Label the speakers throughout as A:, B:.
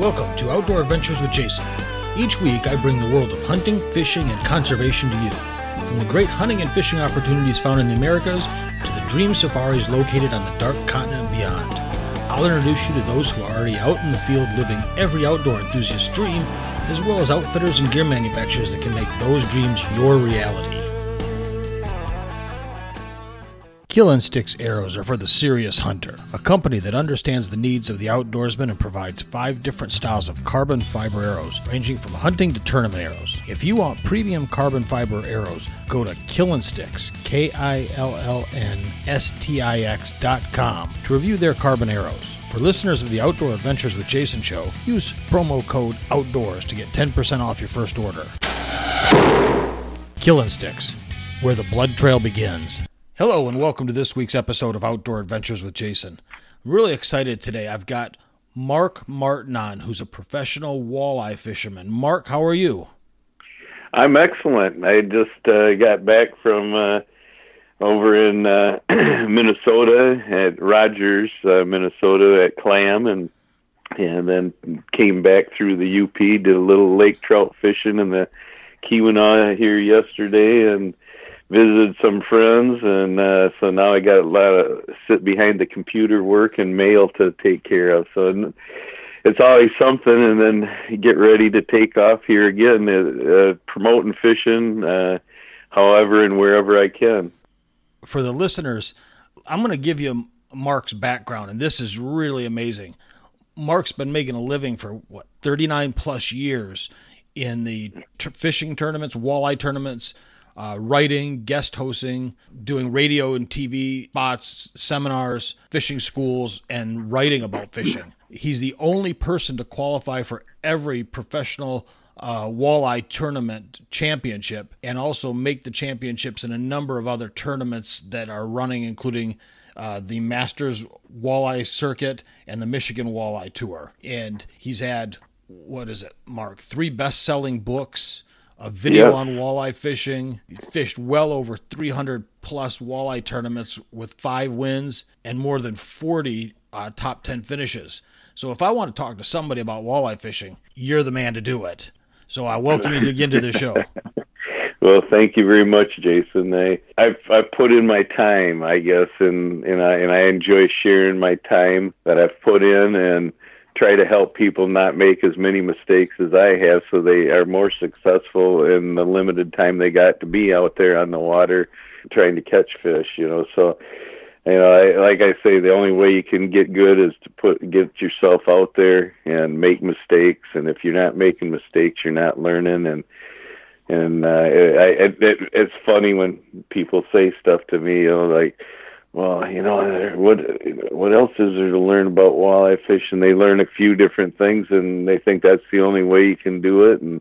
A: Welcome to Outdoor Adventures with Jason. Each week, I bring the world of hunting, fishing, and conservation to you. From the great hunting and fishing opportunities found in the Americas to the dream safaris located on the dark continent beyond. I'll introduce you to those who are already out in the field living every outdoor enthusiast's dream, as well as outfitters and gear manufacturers that can make those dreams your reality. Kill Instincts arrows are for the serious hunter, a company that understands the needs of the outdoorsman and provides five different styles of carbon fiber arrows, ranging from hunting to tournament arrows. If you want premium carbon fiber arrows, go to Killinstix, K I L L N S T I X dot com to review their carbon arrows. For listeners of the Outdoor Adventures with Jason show, use promo code OUTDOORS to get 10% off your first order. Killinstix, where the blood trail begins. Hello, and welcome to this week's episode of Outdoor Adventures with Jason. I'm really excited today. I've got Mark Martin on, who's a professional walleye fisherman. Mark, how are you?
B: I'm excellent. I just uh, got back from uh, over in uh, Minnesota at Rogers, uh, Minnesota at Clam, and and then came back through the UP, did a little lake trout fishing in the Keweenaw here yesterday, and visited some friends, and uh, so now I got a lot of sit behind the computer work and mail to take care of. So it's always something, and then get ready to take off here again, uh, uh, promoting fishing, uh, however and wherever I can.
A: For the listeners, I'm going to give you Mark's background, and this is really amazing. Mark's been making a living for what 39 plus years in the t- fishing tournaments, walleye tournaments uh, writing, guest hosting, doing radio and TV spots, seminars, fishing schools, and writing about fishing. He's the only person to qualify for every professional uh, walleye tournament championship and also make the championships in a number of other tournaments that are running, including uh, the Masters Walleye Circuit and the Michigan Walleye Tour. And he's had, what is it, Mark, three best selling books a video on walleye fishing. He fished well over 300 plus walleye tournaments with five wins and more than 40 uh, top 10 finishes. So if I want to talk to somebody about walleye fishing, you're the man to do it. So I welcome you again to the show.
B: well, thank you very much, Jason. I I've I've put in my time, I guess, and and I and I enjoy sharing my time that I've put in and try to help people not make as many mistakes as I have so they are more successful in the limited time they got to be out there on the water trying to catch fish, you know. So you know, I, like I say, the only way you can get good is to put get yourself out there and make mistakes. And if you're not making mistakes, you're not learning. And and uh, I, it, it, it's funny when people say stuff to me, you know, like, well, you know, what what else is there to learn about walleye fishing? They learn a few different things, and they think that's the only way you can do it, and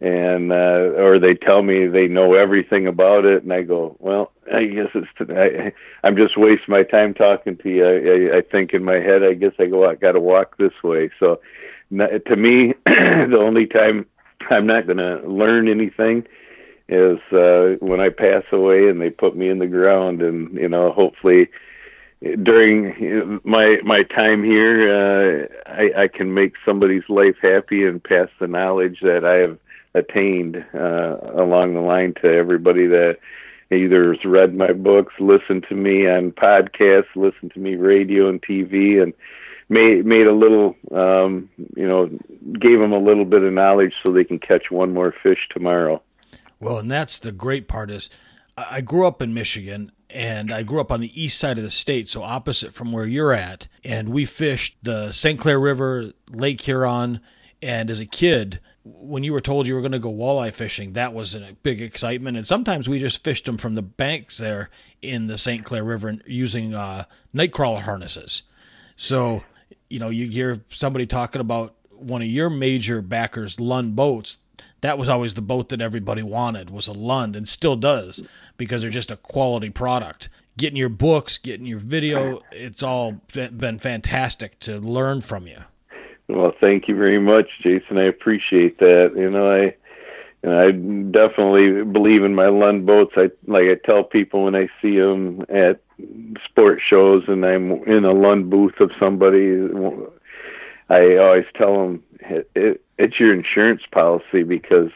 B: and uh, or they tell me they know everything about it, and I go, well, I guess it's I, I'm just wasting my time talking to you. I, I, I think in my head, I guess I go, I got to walk this way. So, to me, the only time I'm not going to learn anything is uh, when I pass away and they put me in the ground, and you know, hopefully during my my time here, uh, I, I can make somebody's life happy and pass the knowledge that I have attained uh, along the line to everybody that either has read my books, listened to me on podcasts, listened to me radio and TV, and made made a little, um, you know, gave them a little bit of knowledge so they can catch one more fish tomorrow.
A: Well, and that's the great part is I grew up in Michigan and I grew up on the east side of the state, so opposite from where you're at. And we fished the St. Clair River, Lake Huron, and as a kid, when you were told you were going to go walleye fishing, that was a big excitement. And sometimes we just fished them from the banks there in the St. Clair River using uh, nightcrawler harnesses. So, you know, you hear somebody talking about one of your major backers, Lund Boats that was always the boat that everybody wanted was a Lund and still does because they're just a quality product. Getting your books, getting your video, it's all been fantastic to learn from you.
B: Well, thank you very much, Jason. I appreciate that. You know, I I definitely believe in my Lund boats. I like I tell people when I see them at sport shows and I'm in a Lund booth of somebody I always tell them it, it, it's your insurance policy because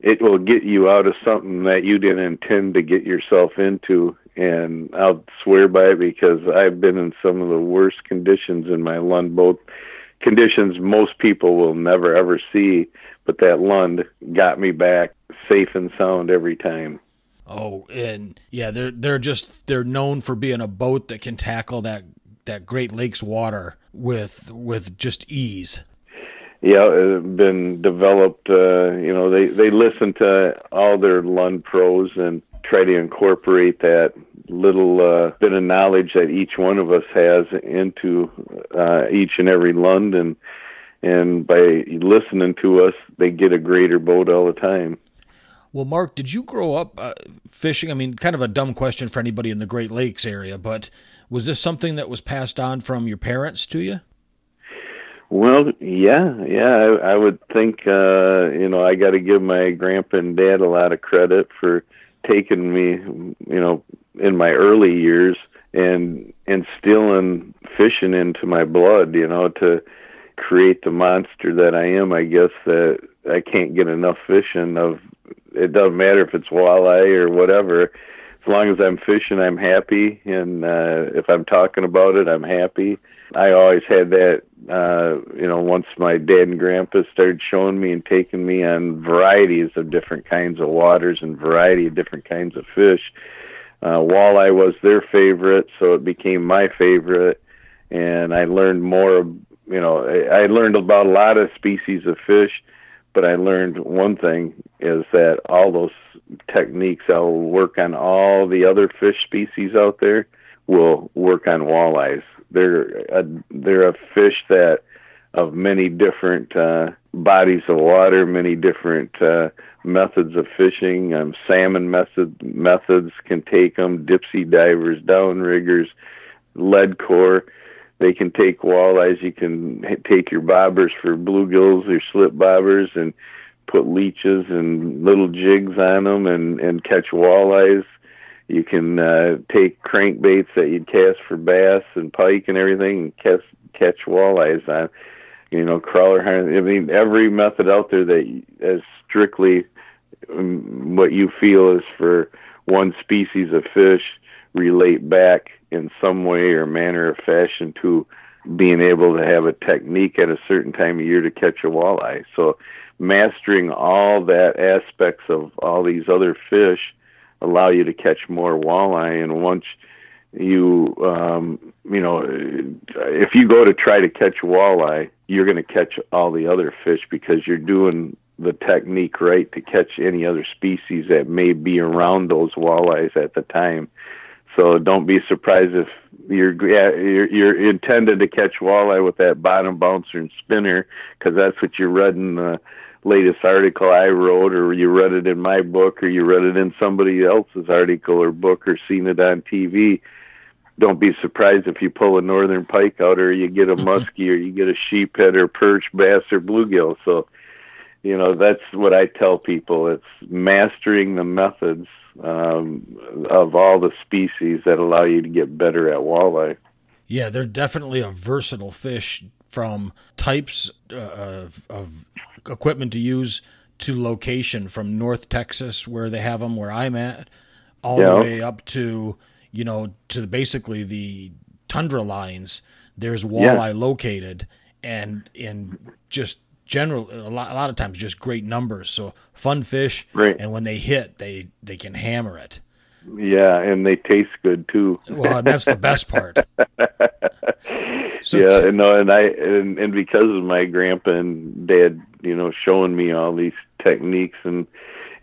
B: it will get you out of something that you didn't intend to get yourself into. And I'll swear by it because I've been in some of the worst conditions in my Lund boat, conditions most people will never ever see. But that Lund got me back safe and sound every time.
A: Oh, and yeah, they're they're just they're known for being a boat that can tackle that that Great Lakes water with with just ease
B: yeah, been developed. Uh, you know, they they listen to all their Lund pros and try to incorporate that little uh, bit of knowledge that each one of us has into uh, each and every Lund, and and by listening to us, they get a greater boat all the time.
A: Well, Mark, did you grow up uh, fishing? I mean, kind of a dumb question for anybody in the Great Lakes area, but was this something that was passed on from your parents to you?
B: Well, yeah, yeah, I, I would think uh, you know I got to give my grandpa and dad a lot of credit for taking me, you know, in my early years and instilling fishing into my blood, you know, to create the monster that I am. I guess that I can't get enough fishing. Of it doesn't matter if it's walleye or whatever. As long as I'm fishing, I'm happy, and uh, if I'm talking about it, I'm happy. I always had that uh, you know, once my dad and grandpa started showing me and taking me on varieties of different kinds of waters and variety of different kinds of fish, uh, walleye was their favorite, so it became my favorite. And I learned more, you know, I learned about a lot of species of fish, but I learned one thing is that all those techniques I'll work on all the other fish species out there will work on walleyes they're a, they're a fish that of many different uh, bodies of water, many different uh, methods of fishing. Um, salmon method, methods can take them. Dipsy divers, downriggers, lead core. They can take walleyes. You can take your bobbers for bluegills or slip bobbers and put leeches and little jigs on them and and catch walleyes. You can uh, take crankbaits that you'd cast for bass and pike and everything and catch catch walleyes on. You know, crawler I mean, every method out there that is strictly um, what you feel is for one species of fish relate back in some way or manner or fashion to being able to have a technique at a certain time of year to catch a walleye. So mastering all that aspects of all these other fish allow you to catch more walleye. And once you, um, you know, if you go to try to catch walleye, you're going to catch all the other fish because you're doing the technique right to catch any other species that may be around those walleyes at the time. So don't be surprised if you're you're, you're intended to catch walleye with that bottom bouncer and spinner because that's what you read in the latest article I wrote, or you read it in my book, or you read it in somebody else's article or book, or seen it on TV. Don't be surprised if you pull a northern pike out, or you get a muskie, or you get a sheephead, or perch, bass, or bluegill. So, you know, that's what I tell people. It's mastering the methods um, of all the species that allow you to get better at walleye.
A: Yeah, they're definitely a versatile fish from types uh, of, of equipment to use to location from North Texas where they have them where I'm at all yeah. the way up to you know to basically the tundra lines there's walleye yeah. located and in just general a lot, a lot of times just great numbers so fun fish
B: right.
A: and when they hit they they can hammer it
B: yeah and they taste good too.
A: Well that's the best part.
B: So yeah t- and no and i and, and because of my grandpa and dad you know showing me all these techniques and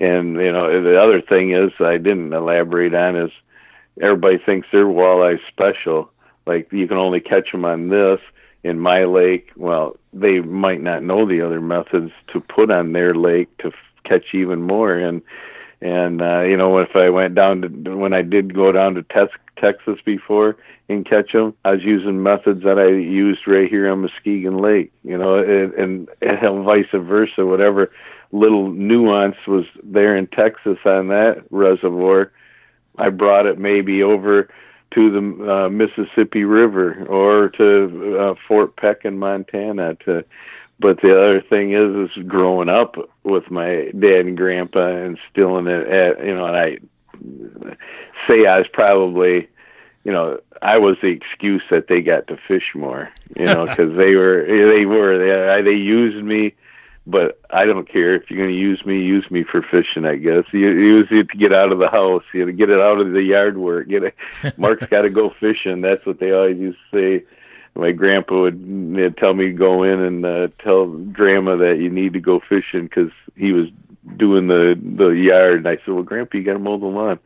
B: and you know the other thing is I didn't elaborate on is everybody thinks their walleye special. Like you can only catch them on this in my lake. Well they might not know the other methods to put on their lake to f- catch even more. And and uh you know if I went down to when I did go down to Tes- Texas before and catch them. I was using methods that I used right here on Muskegon Lake, you know, and, and, and vice versa. Whatever little nuance was there in Texas on that reservoir, I brought it maybe over to the uh, Mississippi River or to uh, Fort Peck in Montana to but the other thing is is growing up with my dad and grandpa and instilling it at you know and I say I was probably you know I was the excuse that they got to fish more you know because they were they were they they used me but I don't care if you're going to use me, use me for fishing. I guess you use it to get out of the house, you know, get it out of the yard work. Get it. Mark's got to go fishing. That's what they always used to say. My grandpa would tell me to go in and uh, tell grandma that you need to go fishing because he was doing the the yard. And I said, "Well, grandpa, you got to mow the lawn.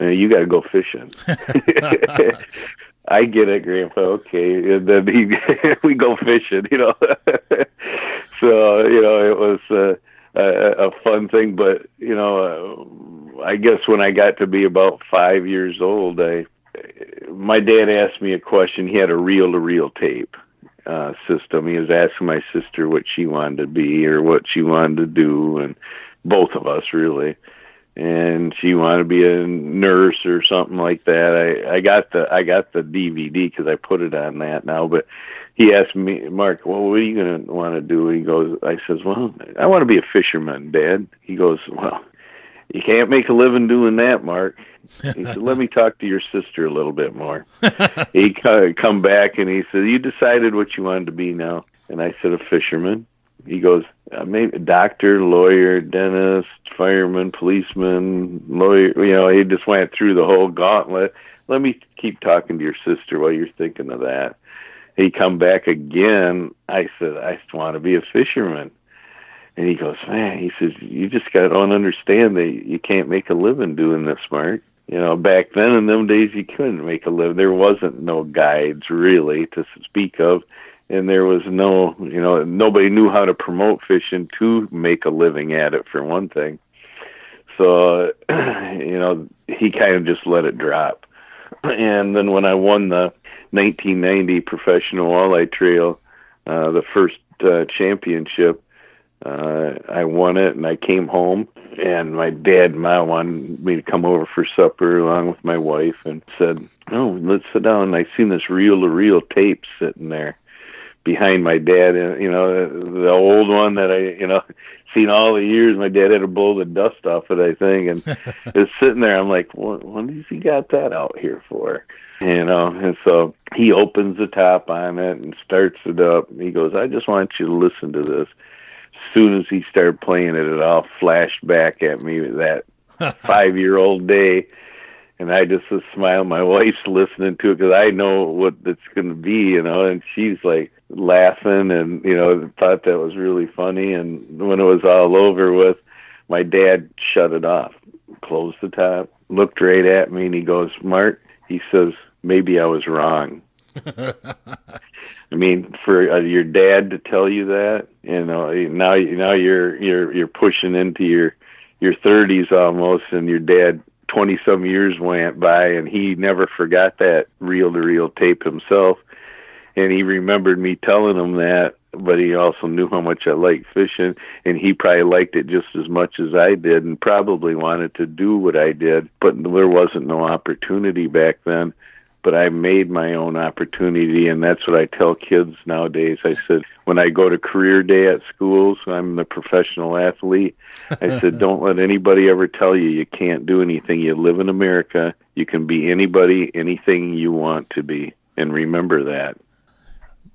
B: And you got to go fishing." I get it, Grandpa. Okay, and then he, we go fishing. You know, so you know it was uh, a, a fun thing. But you know, uh, I guess when I got to be about five years old, I my dad asked me a question. He had a reel-to-reel tape uh, system. He was asking my sister what she wanted to be or what she wanted to do, and both of us really and she wanted to be a nurse or something like that. I I got the I got the DVD because I put it on that now. But he asked me, Mark, well, what are you gonna want to do? He goes, I says, well, I want to be a fisherman, Dad. He goes, well, you can't make a living doing that, Mark. He said, let me talk to your sister a little bit more. he come back and he said, you decided what you wanted to be now. And I said, a fisherman he goes, uh, maybe doctor, lawyer, dentist, fireman, policeman, lawyer. You know, he just went through the whole gauntlet. Let me keep talking to your sister while you're thinking of that. He come back again. I said, I just want to be a fisherman. And he goes, man, he says, you just got to understand that you can't make a living doing this, Mark. You know, back then in them days, you couldn't make a living. There wasn't no guides really to speak of and there was no you know nobody knew how to promote fishing to make a living at it for one thing so you know he kind of just let it drop and then when i won the 1990 professional walleye trail uh the first uh, championship uh i won it and i came home and my dad and ma wanted me to come over for supper along with my wife and said oh let's sit down. And i seen this reel to reel tape sitting there behind my dad and you know the old one that I you know seen all the years. My dad had to blow the dust off it I think and it's sitting there. I'm like what what has he got that out here for? You know and so he opens the top on it and starts it up. He goes I just want you to listen to this soon as he started playing it it all flashed back at me that five year old day and I just was smiling. My wife's listening to it because I know what it's going to be, you know, and she's like laughing and you know thought that was really funny. And when it was all over with, my dad shut it off, closed the top, looked right at me, and he goes, "Mark," he says, "maybe I was wrong." I mean, for uh, your dad to tell you that, you know, now now you're you're you're pushing into your your 30s almost, and your dad 20 some years went by and he never forgot that reel to reel tape himself. And he remembered me telling him that but he also knew how much I liked fishing and he probably liked it just as much as I did and probably wanted to do what I did but there wasn't no opportunity back then but I made my own opportunity and that's what I tell kids nowadays. I said when I go to career day at schools I'm the professional athlete. I said don't let anybody ever tell you you can't do anything. You live in America. You can be anybody anything you want to be. And remember that.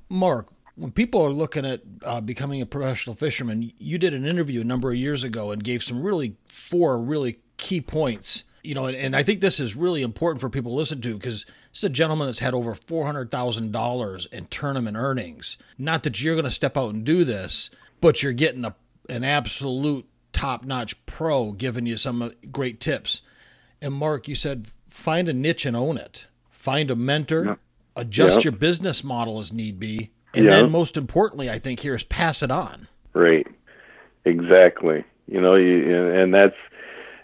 A: Mark, when people are looking at uh, becoming a professional fisherman, you did an interview a number of years ago and gave some really four really key points. You know, and, and I think this is really important for people to listen to because this is a gentleman that's had over four hundred thousand dollars in tournament earnings. Not that you're going to step out and do this, but you're getting a an absolute top notch pro giving you some uh, great tips. And Mark, you said find a niche and own it. Find a mentor, adjust your business model as need be, and then most importantly, I think here is pass it on.
B: Right. Exactly. You know, you, and that's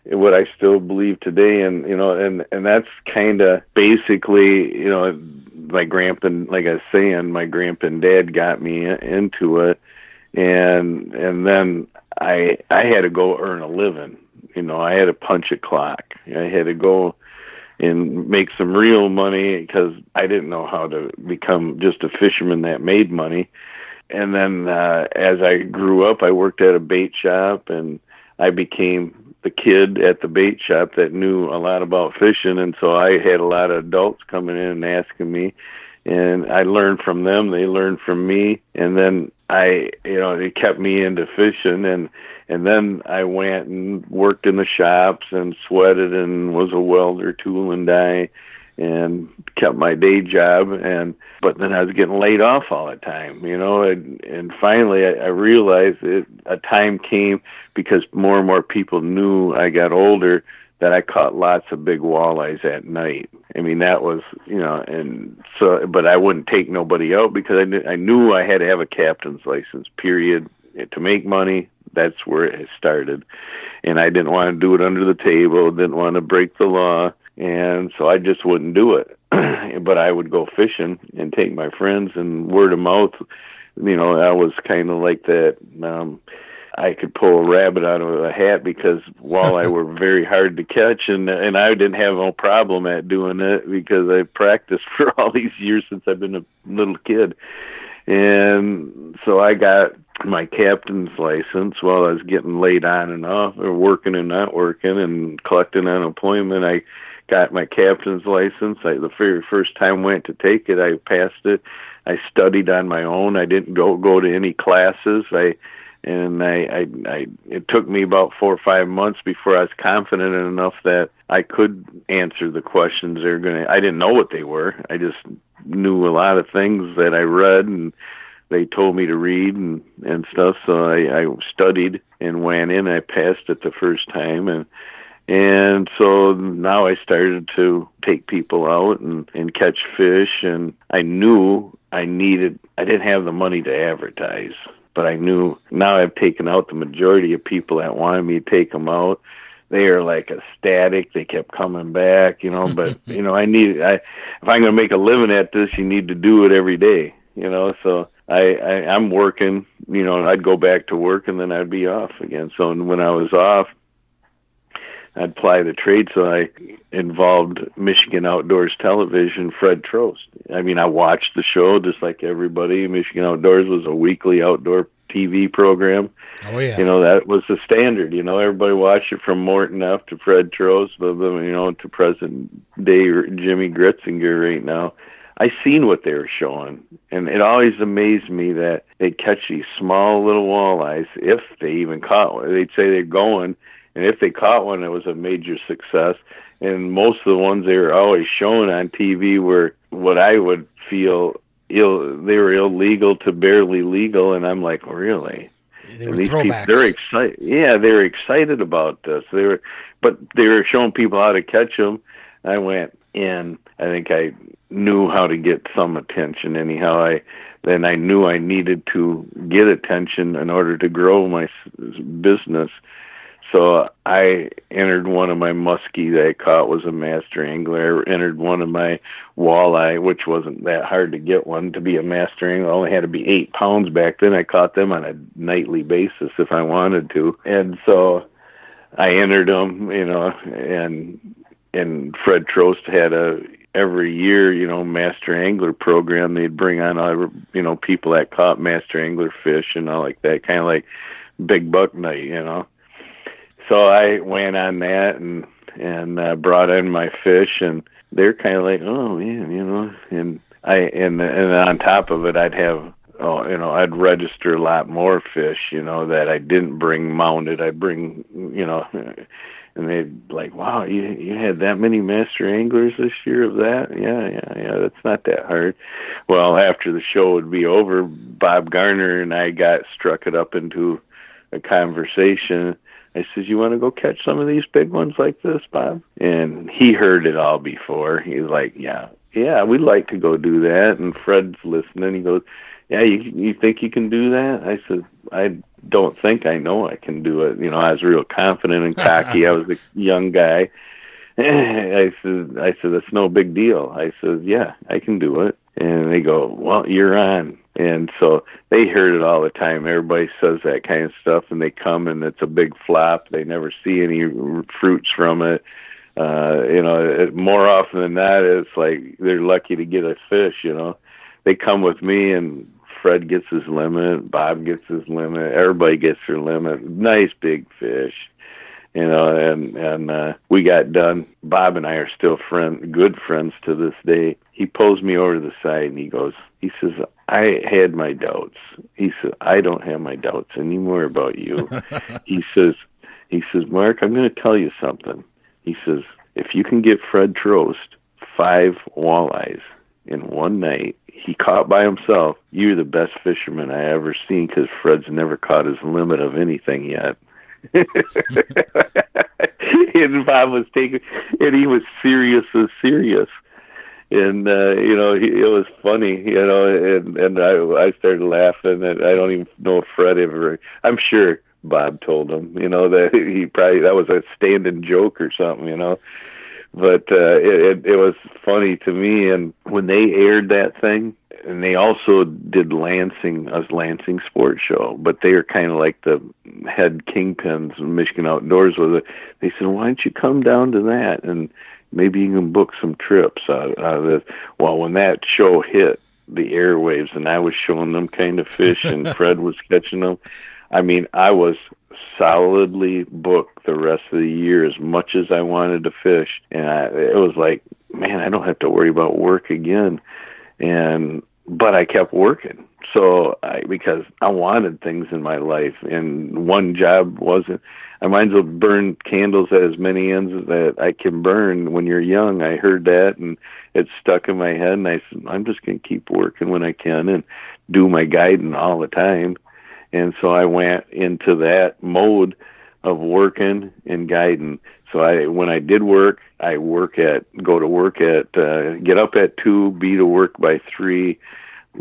B: what I still believe today, and you know, and and that's kind of basically, you know, my grandpa, like I was saying, my grandpa and dad got me into it, and and then I I had to go earn a living. You know, I had to punch a clock. I had to go and make some real money because I didn't know how to become just a fisherman that made money. And then uh, as I grew up, I worked at a bait shop and I became the kid at the bait shop that knew a lot about fishing. And so I had a lot of adults coming in and asking me, and I learned from them. They learned from me. And then I, you know, it kept me into fishing and and then I went and worked in the shops and sweated and was a welder, tool and die, and kept my day job. And but then I was getting laid off all the time, you know. And and finally, I, I realized that a time came because more and more people knew I got older that I caught lots of big walleyes at night. I mean, that was, you know, and so, but I wouldn't take nobody out because I knew, I knew I had to have a captain's license, period, to make money, that's where it started. And I didn't want to do it under the table, didn't want to break the law, and so I just wouldn't do it. but I would go fishing and take my friends and word of mouth. You know, I was kind of like that. Um, I could pull a rabbit out of a hat because walleye were very hard to catch, and and I didn't have no problem at doing it because I practiced for all these years since I've been a little kid, and so I got my captain's license while I was getting laid on and off, or working and not working, and collecting unemployment. I got my captain's license. I, the very first time I went to take it, I passed it. I studied on my own. I didn't go go to any classes. I and I, I, I it took me about four or five months before I was confident enough that I could answer the questions they're gonna. I didn't know what they were. I just knew a lot of things that I read and they told me to read and and stuff. So I, I studied and went in. I passed it the first time, and and so now I started to take people out and and catch fish. And I knew I needed. I didn't have the money to advertise, but I knew now I've taken out the majority of people that wanted me to take them out. They are like ecstatic. They kept coming back, you know. But you know, I need. I if I'm going to make a living at this, you need to do it every day, you know. So I, I I'm working, you know, I'd go back to work and then I'd be off again. So when I was off, I'd ply the trade. So I involved Michigan Outdoors Television, Fred Trost. I mean, I watched the show just like everybody. Michigan Outdoors was a weekly outdoor TV program.
A: Oh yeah.
B: You know that was the standard. You know everybody watched it from Morton up to Fred Trost, you know to present day Jimmy Gretzinger right now. I seen what they were showing, and it always amazed me that they'd catch these small little walleyes if they even caught one. They'd say they're going, and if they caught one, it was a major success. And most of the ones they were always showing on TV were what I would feel ill. They were illegal to barely legal, and I'm like, really?
A: They were these throwbacks.
B: people, they're excited. Yeah, they were excited about this. They were, but they were showing people how to catch them. I went in. I think I knew how to get some attention anyhow i then i knew i needed to get attention in order to grow my business so i entered one of my muskie that i caught was a master angler i entered one of my walleye which wasn't that hard to get one to be a master angler I only had to be eight pounds back then i caught them on a nightly basis if i wanted to and so i entered them you know and and Fred Trost had a every year, you know, master angler program. They'd bring on other, you know, people that caught master angler fish and all like that, kind of like big buck night, you know. So I went on that and and uh, brought in my fish, and they're kind of like, oh man, you know, and I and and on top of it, I'd have. Oh, you know, I'd register a lot more fish, you know, that I didn't bring mounted. I bring, you know, and they'd like, "Wow, you you had that many master anglers this year of that? Yeah, yeah, yeah. That's not that hard." Well, after the show would be over, Bob Garner and I got struck it up into a conversation. I says, "You want to go catch some of these big ones like this, Bob?" And he heard it all before. He's like, "Yeah, yeah, we'd like to go do that." And Fred's listening. He goes, "Yeah, you you think you can do that?" I said, "I don't think I know I can do it. You know, I was real confident and cocky. I was a young guy. I said, I said, that's no big deal. I said, yeah, I can do it. And they go, well, you're on. And so they heard it all the time. Everybody says that kind of stuff, and they come and it's a big flop. They never see any fruits from it. uh, you know, it, more often than not, it's like they're lucky to get a fish. You know, they come with me, and Fred gets his limit, Bob gets his limit, everybody gets their limit. Nice big fish, you know, and and uh, we got done. Bob and I are still friend, good friends to this day. He pulls me over to the side and he goes, he says, I had my doubts. He said, I don't have my doubts anymore about you. he says, he says, Mark, I'm going to tell you something. He says, if you can get Fred Trost five walleyes in one night, he caught by himself, you're the best fisherman I ever seen because Fred's never caught his limit of anything yet. and Bob was taking, and he was serious as serious. And uh, you know, he, it was funny, you know, and and I I started laughing, and I don't even know if Fred ever. I'm sure Bob told him, you know, that he probably that was a standing joke or something, you know. But uh, it, it it was funny to me, and when they aired that thing, and they also did Lansing, a Lansing Sports Show, but they are kind of like the head kingpins of Michigan Outdoors with it. They said, "Why don't you come down to that and maybe you can book some trips out, out of this?" Well, when that show hit the airwaves, and I was showing them kind of fish, and Fred was catching them I mean, I was solidly booked the rest of the year as much as I wanted to fish, and I, it was like, man, I don't have to worry about work again. And but I kept working, so I because I wanted things in my life, and one job wasn't. I might as well burn candles at as many ends as that I can burn. When you're young, I heard that, and it stuck in my head, and I said, I'm just going to keep working when I can and do my guiding all the time and so I went into that mode of working and guiding. So I, when I did work, I work at, go to work at, uh, get up at two, be to work by three,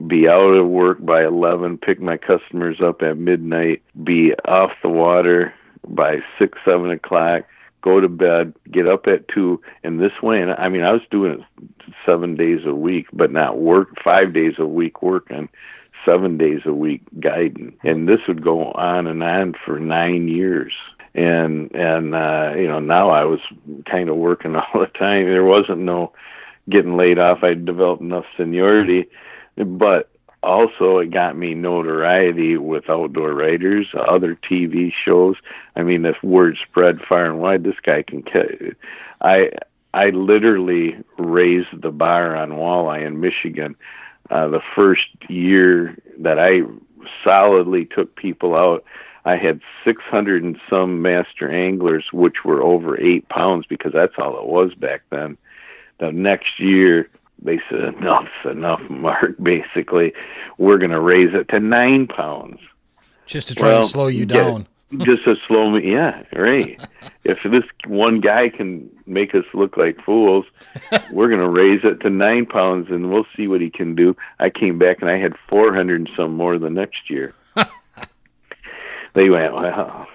B: be out of work by 11, pick my customers up at midnight, be off the water by six, seven o'clock, go to bed, get up at two, and this way, and I mean, I was doing it seven days a week, but not work five days a week working seven days a week guiding, and this would go on and on for nine years. And and uh, you know now I was kind of working all the time. There wasn't no getting laid off. I developed enough seniority, but also it got me notoriety with outdoor writers, other TV shows. I mean, if word spread far and wide, this guy can. catch. I I literally raised the bar on walleye in Michigan uh, the first year that I solidly took people out, I had 600 and some master anglers, which were over eight pounds because that's all it was back then. The next year, they said, enough's enough, Mark. Basically, we're going to raise it to nine pounds.
A: Just to try well, to slow you down
B: just to slow me. Yeah, right. if this one guy can make us look like fools, we're going to raise it to nine pounds, and we'll see what he can do. I came back and I had four hundred and some more the next year. they went, well,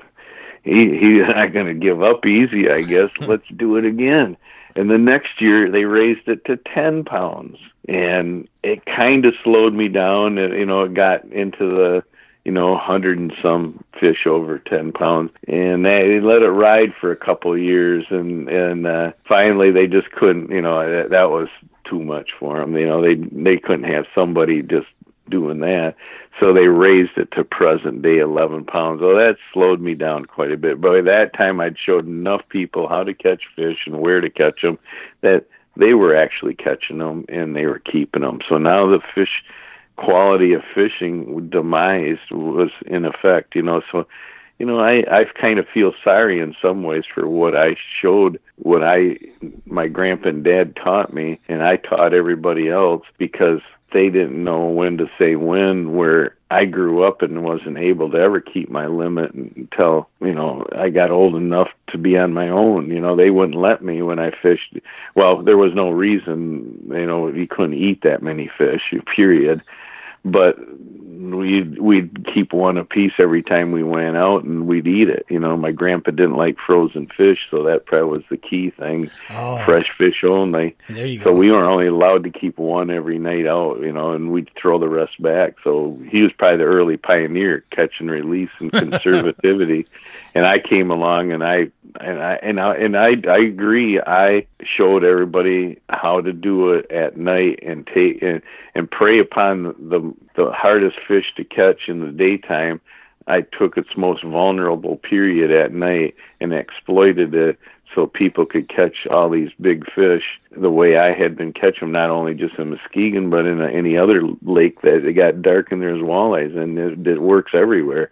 B: he he's not going to give up easy. I guess let's do it again. And the next year they raised it to ten pounds, and it kind of slowed me down. And you know, it got into the you know, hundred and some fish over ten pounds, and they let it ride for a couple of years, and and uh, finally they just couldn't, you know, that, that was too much for them. You know, they they couldn't have somebody just doing that, so they raised it to present day eleven pounds. Well, that slowed me down quite a bit. By that time, I'd showed enough people how to catch fish and where to catch them that they were actually catching them and they were keeping them. So now the fish quality of fishing demise was in effect, you know. So, you know, I I kind of feel sorry in some ways for what I showed, what I my grandpa and dad taught me, and I taught everybody else because they didn't know when to say when. Where I grew up and wasn't able to ever keep my limit until you know I got old enough to be on my own. You know, they wouldn't let me when I fished. Well, there was no reason. You know, you couldn't eat that many fish. Period but we'd we'd keep one a piece every time we went out, and we'd eat it. You know, my grandpa didn't like frozen fish, so that probably was the key thing. Oh. Fresh fish only.
A: There you
B: so
A: go.
B: we weren't only allowed to keep one every night out. You know, and we'd throw the rest back. So he was probably the early pioneer, catch and release and conservativity. and I came along, and I and I and I and I I agree. I showed everybody how to do it at night and take and and prey upon the the hardest fish to catch in the daytime. I took its most vulnerable period at night and exploited it so people could catch all these big fish the way I had been catching them, not only just in Muskegon, but in a, any other lake that it got dark and there's walleyes, and it, it works everywhere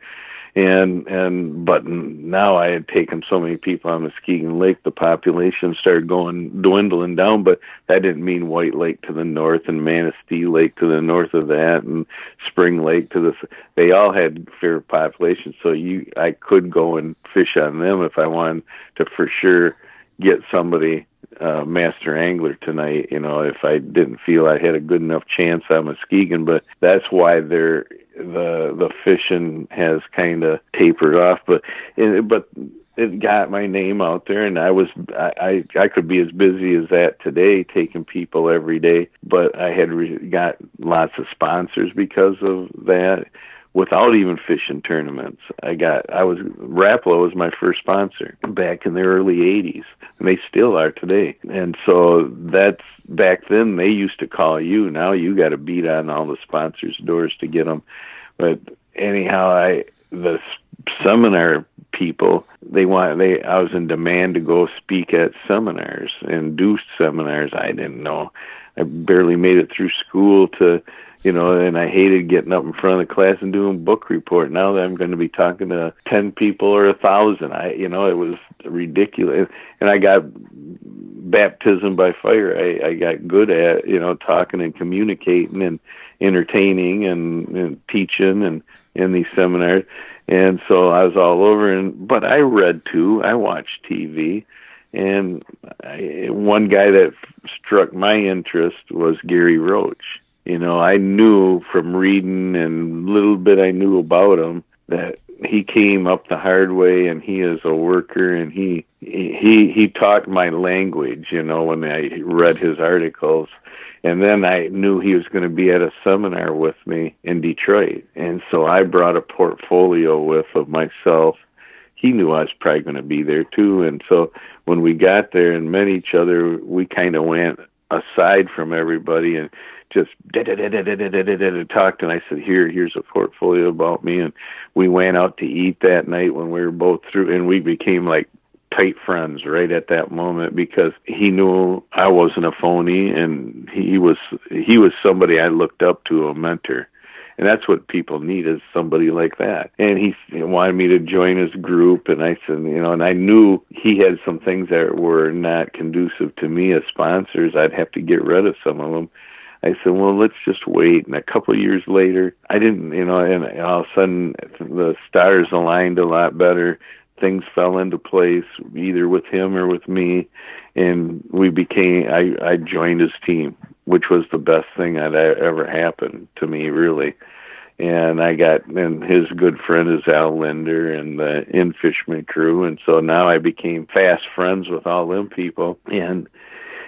B: and and but now I had taken so many people on Muskegon Lake, the population started going dwindling down. But that didn't mean White Lake to the north and Manistee Lake to the north of that, and Spring Lake to the. They all had fair populations, so you I could go and fish on them if I wanted to for sure get somebody uh, master angler tonight. You know, if I didn't feel I had a good enough chance on Muskegon, but that's why there the the fishing has kind of tapered off. But it, but it got my name out there, and I was I I, I could be as busy as that today, taking people every day. But I had re- got lots of sponsors because of that without even fishing tournaments. I got I was Rapala was my first sponsor back in the early 80s and they still are today. And so that's back then they used to call you. Now you got to beat on all the sponsors doors to get them. But anyhow, I the seminar people they want they I was in demand to go speak at seminars and do seminars I didn't know. I barely made it through school to you know, and I hated getting up in front of the class and doing book report. Now that I'm going to be talking to ten people or a thousand, I, you know, it was ridiculous. And I got baptism by fire. I, I got good at, you know, talking and communicating and entertaining and, and teaching and in these seminars. And so I was all over. And but I read too. I watched TV. And I, one guy that struck my interest was Gary Roach you know, I knew from reading and a little bit I knew about him that he came up the hard way and he is a worker and he he he taught my language, you know, when I read his articles. And then I knew he was going to be at a seminar with me in Detroit. And so I brought a portfolio with of myself. He knew I was probably going to be there too. And so when we got there and met each other, we kind of went aside from everybody and just talked and I said, Here, here's a portfolio about me and we went out to eat that night when we were both through and we became like tight friends right at that moment because he knew I wasn't a phony and he was he was somebody I looked up to, a mentor. And that's what people need is somebody like that. And he wanted me to join his group, and I said, you know, and I knew he had some things that were not conducive to me as sponsors. I'd have to get rid of some of them I said, well, let's just wait. And a couple of years later, I didn't, you know, and all of a sudden the stars aligned a lot better. Things fell into place either with him or with me, and we became. I I joined his team, which was the best thing that ever happened to me, really. And I got, and his good friend is Al Linder and the In-Fisherman crew, and so now I became fast friends with all them people, and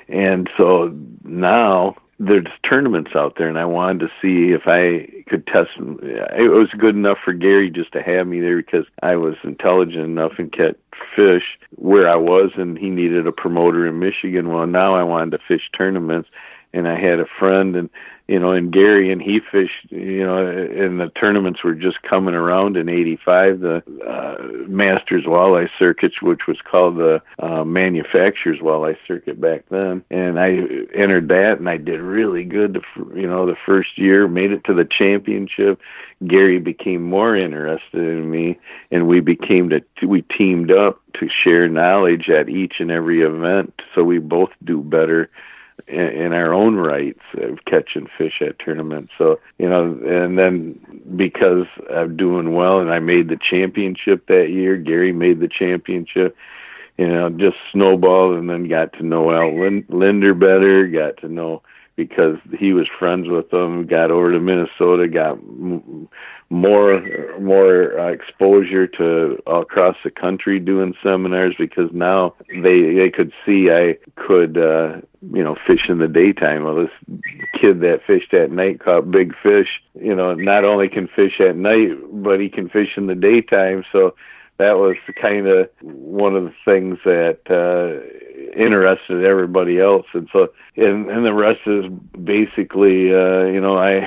B: and so now there's tournaments out there, and I wanted to see if I could test. It was good enough for Gary just to have me there because I was intelligent enough and kept fish where I was, and he needed a promoter in Michigan. Well, now I wanted to fish tournaments, and I had a friend, and you know, in Gary, and he fished, you know, and the tournaments were just coming around in '85. The uh, Masters Walleye Circuit, which was called the uh, Manufacturers Walleye Circuit back then, and I entered that, and I did really good. You know, the first year, made it to the championship. Gary became more interested in me, and we became to we teamed up to share knowledge at each and every event, so we both do better in, our own rights of catching fish at tournaments. So you know, and then because I'm doing well, and I made the championship that year. Gary made the championship. You know, just snowballed, and then got to know Al Linder better. Got to know because he was friends with them. Got over to Minnesota. Got more more uh, exposure to all across the country doing seminars because now they they could see I could uh you know fish in the daytime well this kid that fished at night caught big fish you know not only can fish at night but he can fish in the daytime so that was kind of one of the things that uh interested everybody else and so and and the rest is basically uh you know i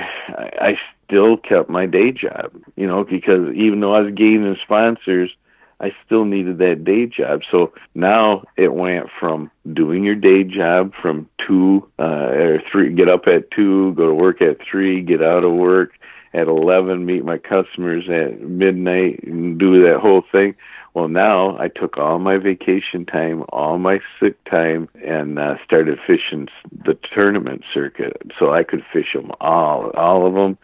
B: i still kept my day job, you know, because even though I was gaining sponsors, I still needed that day job. So now it went from doing your day job from two uh, or three, get up at two, go to work at three, get out of work at 11, meet my customers at midnight and do that whole thing. Well, now I took all my vacation time, all my sick time, and uh, started fishing the tournament circuit. So I could fish them all, all of them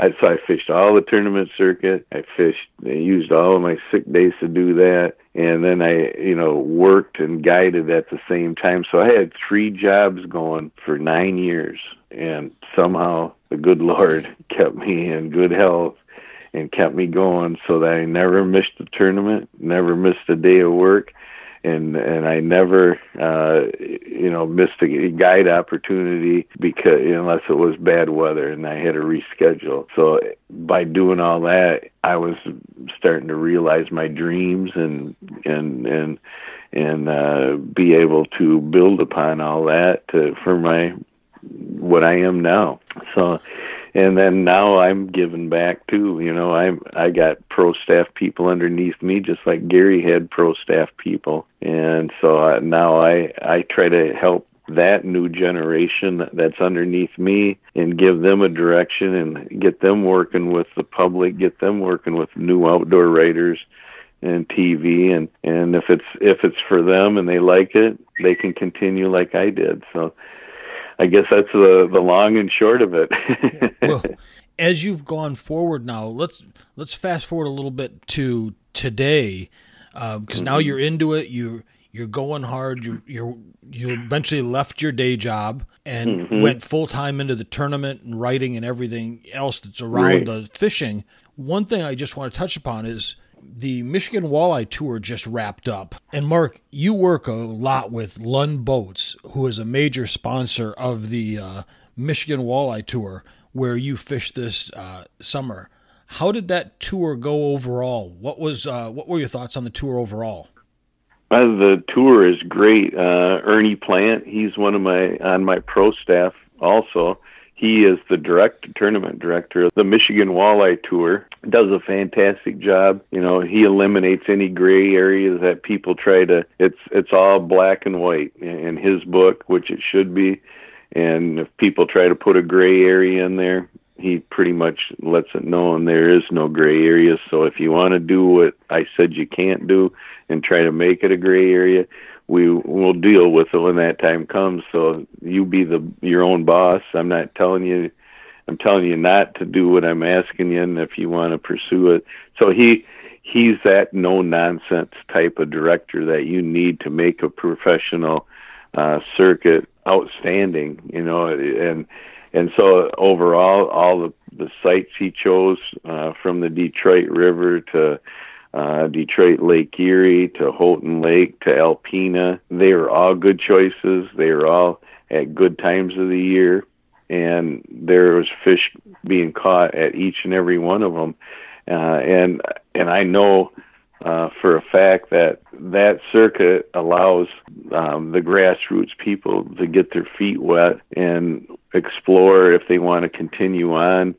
B: I, so I fished all the tournament circuit. I fished, I used all of my sick days to do that. And then I, you know, worked and guided at the same time. So I had three jobs going for nine years. And somehow the good Lord kept me in good health and kept me going so that I never missed a tournament, never missed a day of work and and I never uh you know missed a guide opportunity because unless it was bad weather and I had to reschedule. So by doing all that, I was starting to realize my dreams and and and and uh be able to build upon all that to, for my what I am now. So and then now I'm giving back too. You know, I'm I got pro staff people underneath me, just like Gary had pro staff people, and so uh, now I I try to help that new generation that's underneath me and give them a direction and get them working with the public, get them working with new outdoor writers and TV and and if it's if it's for them and they like it, they can continue like I did. So I guess that's the the long and short of it.
A: well, as you've gone forward now, let's let's fast forward a little bit to today, because uh, mm-hmm. now you're into it. You you're going hard. You you you eventually left your day job and mm-hmm. went full time into the tournament and writing and everything else that's around right. the fishing. One thing I just want to touch upon is the Michigan Walleye Tour just wrapped up. And Mark, you work a lot with Lund Boats, who is a major sponsor of the uh, Michigan Walleye Tour, where you fish this uh, summer. How did that tour go overall? What was uh, what were your thoughts on the tour overall?
B: Uh, the tour is great. Uh, Ernie Plant, he's one of my on my pro staff also. He is the direct tournament director of the Michigan Walleye Tour. Does a fantastic job. You know, he eliminates any gray areas that people try to. It's it's all black and white in his book, which it should be. And if people try to put a gray area in there, he pretty much lets it know and there is no gray areas. So if you want to do what I said you can't do and try to make it a gray area, we will deal with it when that time comes. So you be the your own boss. I'm not telling you. I'm telling you not to do what I'm asking you, and if you want to pursue it. So he he's that no nonsense type of director that you need to make a professional uh, circuit outstanding. You know, and and so overall, all the the sites he chose uh, from the Detroit River to uh, Detroit Lake Erie to Houghton Lake to Alpena. They are all good choices. They are all at good times of the year, and there was fish being caught at each and every one of them. Uh, and and I know uh, for a fact that that circuit allows um, the grassroots people to get their feet wet and explore if they want to continue on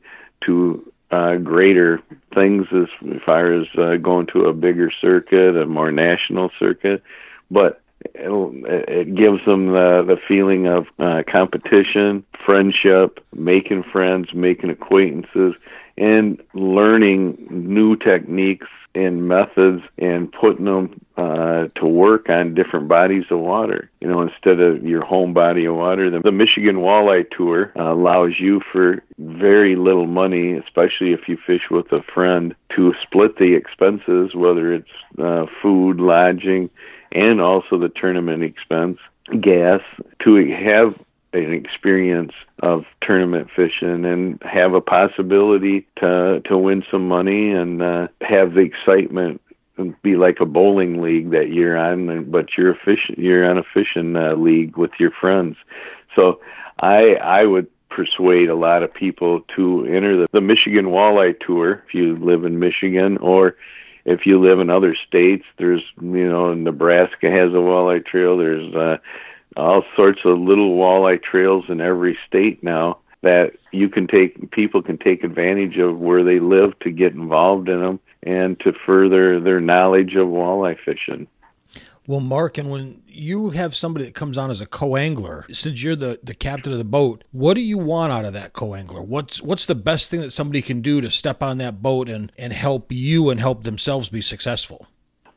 B: to uh, greater things as far as uh, going to a bigger circuit, a more national circuit, but it gives them the, the feeling of uh, competition, friendship, making friends, making acquaintances, and learning new techniques and methods and putting them uh, to work on different bodies of water. You know, instead of your home body of water, the, the Michigan Walleye Tour uh, allows you for very little money, especially if you fish with a friend, to split the expenses, whether it's uh, food, lodging, and also the tournament expense, gas, to have an experience of tournament fishing and have a possibility to to win some money and uh, have the excitement be like a bowling league that you're on, but you're a fish, you're on a fishing uh, league with your friends. So I I would persuade a lot of people to enter the, the Michigan Walleye Tour if you live in Michigan or if you live in other states. There's you know Nebraska has a walleye trail. There's uh, all sorts of little walleye trails in every state now that you can take people can take advantage of where they live to get involved in them and to further their knowledge of walleye fishing.
A: Well, Mark, and when you have somebody that comes on as a co-angler, since you're the, the captain of the boat, what do you want out of that co-angler? What's what's the best thing that somebody can do to step on that boat and, and help you and help themselves be successful?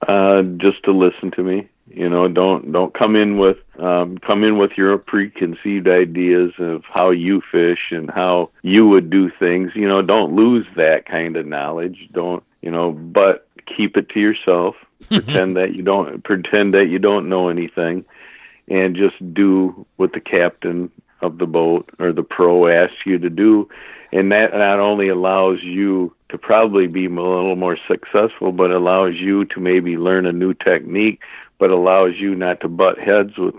B: Uh, just to listen to me. You know, don't don't come in with um, come in with your preconceived ideas of how you fish and how you would do things. You know, don't lose that kind of knowledge. Don't you know? But keep it to yourself. pretend that you don't pretend that you don't know anything, and just do what the captain of the boat or the pro asks you to do, and that not only allows you to probably be a little more successful, but allows you to maybe learn a new technique but allows you not to butt heads with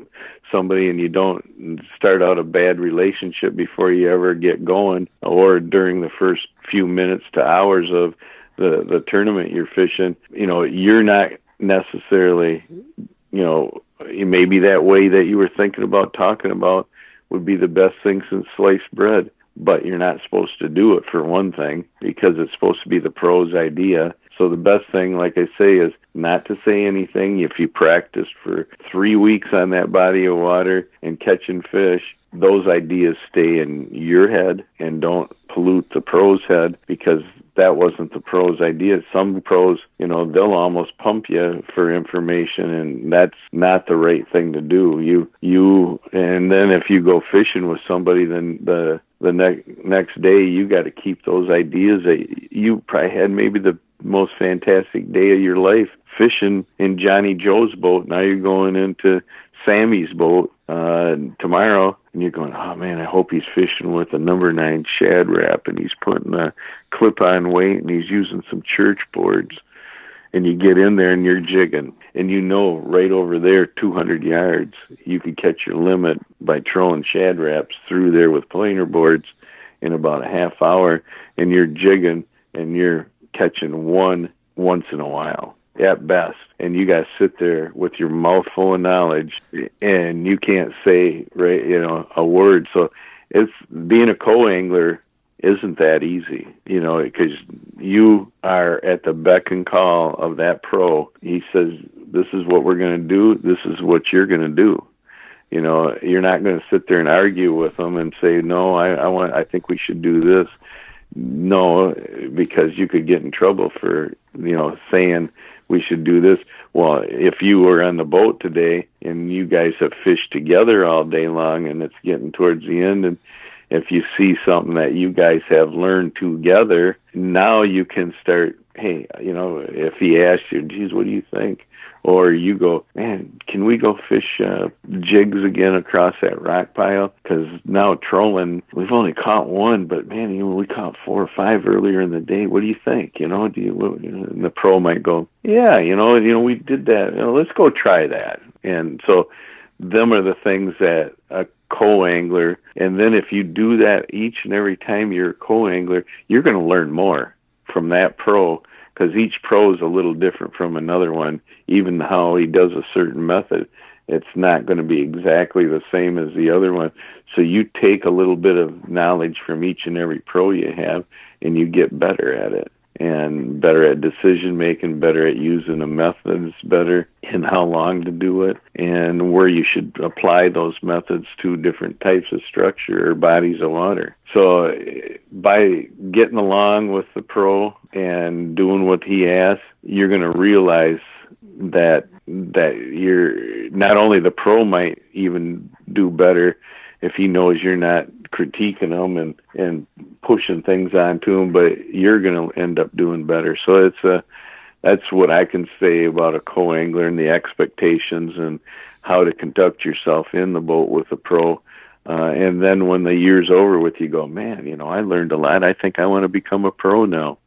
B: somebody and you don't start out a bad relationship before you ever get going or during the first few minutes to hours of the the tournament you're fishing. You know you're not necessarily you know maybe that way that you were thinking about talking about would be the best thing since sliced bread but you're not supposed to do it for one thing because it's supposed to be the pros idea so the best thing, like I say, is not to say anything. If you practiced for three weeks on that body of water and catching fish, those ideas stay in your head and don't pollute the pro's head because that wasn't the pro's idea. Some pros, you know, they'll almost pump you for information and that's not the right thing to do. You you and then if you go fishing with somebody then the the next next day you got to keep those ideas that you probably had maybe the most fantastic day of your life fishing in Johnny Joe's boat. Now you're going into Sammy's boat uh tomorrow and you're going, Oh man, I hope he's fishing with a number nine Shad Rap and he's putting a clip on weight and he's using some church boards. And you get in there and you're jigging. And you know right over there 200 yards you could catch your limit by trolling shad raps through there with planer boards in about a half hour and you're jigging and you're catching one once in a while at best and you to sit there with your mouth full of knowledge and you can't say right you know a word. So it's being a co-angler isn't that easy you know because you are at the beck and call of that pro. He says this is what we're going to do. This is what you're going to do. You know you're not going to sit there and argue with them and say no i i want i think we should do this. No, because you could get in trouble for you know saying we should do this. Well, if you were on the boat today and you guys have fished together all day long and it's getting towards the end and if you see something that you guys have learned together, now you can start, hey, you know, if he asks you, geez, what do you think? Or you go, man, can we go fish uh, jigs again across that rock pile? Because now trolling, we've only caught one, but man, you know, we caught four or five earlier in the day. What do you think? You know, do you? you know, and the pro might go, yeah, you know, you know, we did that. You know, let's go try that. And so, them are the things that a co-angler, and then if you do that each and every time you're a co-angler, you're going to learn more from that pro because each pro is a little different from another one. Even how he does a certain method, it's not going to be exactly the same as the other one. So you take a little bit of knowledge from each and every pro you have, and you get better at it and better at decision making, better at using the methods, better in how long to do it, and where you should apply those methods to different types of structure or bodies of water. So by getting along with the pro and doing what he asks, you're going to realize that that you're not only the pro might even do better if he knows you're not critiquing them and and pushing things onto them, but you're going to end up doing better. So it's a that's what I can say about a co-angler and the expectations and how to conduct yourself in the boat with a pro. Uh, and then when the year's over with, you go, man, you know, I learned a lot. I think I want to become a pro now,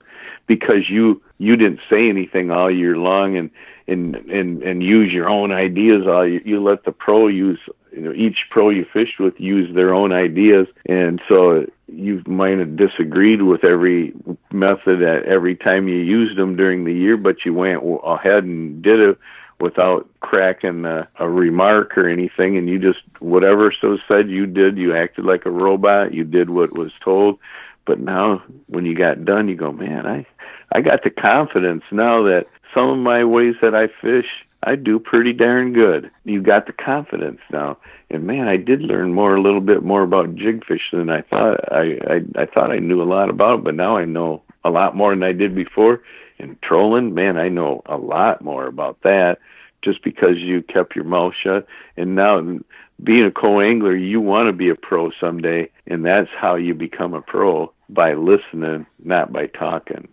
B: because you you didn't say anything all year long, and and and and use your own ideas. All you, you let the pro use you know each pro you fished with used their own ideas, and so you might have disagreed with every method at every time you used them during the year, but you went ahead and did it without cracking a, a remark or anything, and you just whatever so said you did. You acted like a robot. You did what was told. But now, when you got done, you go, man, I I got the confidence now that some of my ways that I fish, I do pretty darn good. You got the confidence now, and man, I did learn more, a little bit more about jigfish than I thought. I I, I thought I knew a lot about it, but now I know a lot more than I did before. And trolling, man, I know a lot more about that just because you kept your mouth shut. And now, being a co-angler, you want to be a pro someday, and that's how you become a pro by listening, not by talking.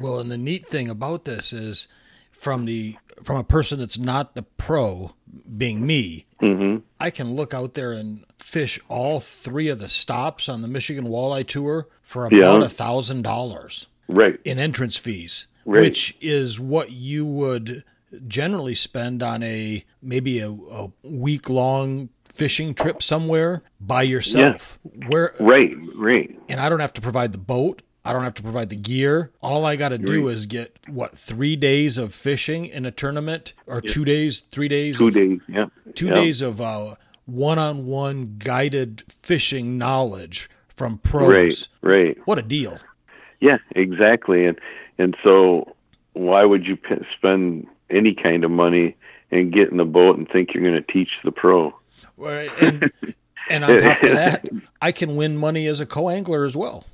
A: Well, and the neat thing about this is from the from a person that's not the pro, being me,
B: mm-hmm.
A: I can look out there and fish all three of the stops on the Michigan Walleye Tour for about a thousand dollars,
B: right,
A: in entrance fees,
B: right.
A: which is what you would generally spend on a maybe a, a week long fishing trip somewhere by yourself.
B: Yeah.
A: Where
B: right, right,
A: and I don't have to provide the boat. I don't have to provide the gear. All I got to do is get what three days of fishing in a tournament, or yeah. two days, three days,
B: two of, days, yeah,
A: two
B: yeah.
A: days of uh, one-on-one guided fishing knowledge from pros.
B: Right, right.
A: What a deal!
B: Yeah, exactly. And and so, why would you p- spend any kind of money and get in the boat and think you're going to teach the pro?
A: Right, and, and on top of that, I can win money as a co-angler as well.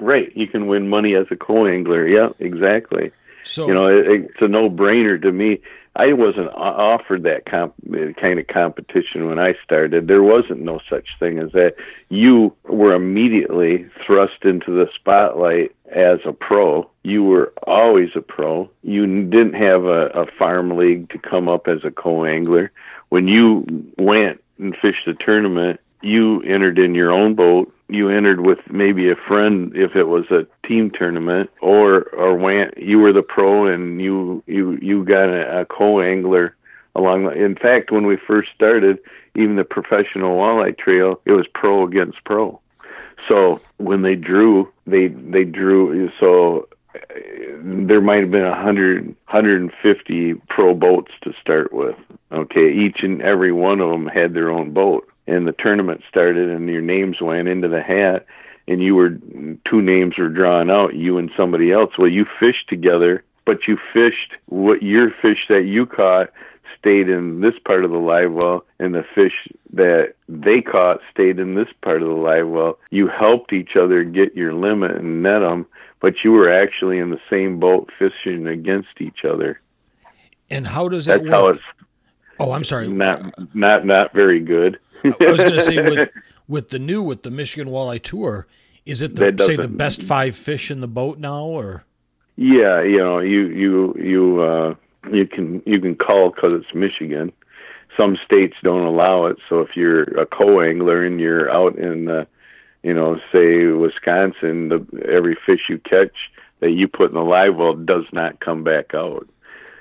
B: Right, you can win money as a co-angler. Yeah, exactly.
A: So
B: you know, it, it's a no-brainer to me. I wasn't offered that comp- kind of competition when I started. There wasn't no such thing as that. You were immediately thrust into the spotlight as a pro. You were always a pro. You didn't have a, a farm league to come up as a co-angler. When you went and fished a tournament, you entered in your own boat you entered with maybe a friend if it was a team tournament or or went you were the pro and you you you got a, a co-angler along the, in fact when we first started even the professional walleye trail it was pro against pro so when they drew they they drew so there might have been a hundred, hundred and fifty pro boats to start with. Okay, each and every one of them had their own boat and the tournament started and your names went into the hat and you were two names were drawn out you and somebody else. Well you fished together but you fished what your fish that you caught stayed in this part of the live well and the fish that they caught stayed in this part of the live well. You helped each other get your limit and net them but you were actually in the same boat fishing against each other.
A: And how does that
B: that's
A: work? Oh i'm sorry
B: not not not very good
A: I was going to say with with the new with the Michigan Walleye Tour, is it the, say the best five fish in the boat now, or?
B: Yeah, you know, you you you uh, you can you can call because it's Michigan. Some states don't allow it, so if you're a co-angler and you're out in, uh, you know, say Wisconsin, the every fish you catch that you put in the live well does not come back out.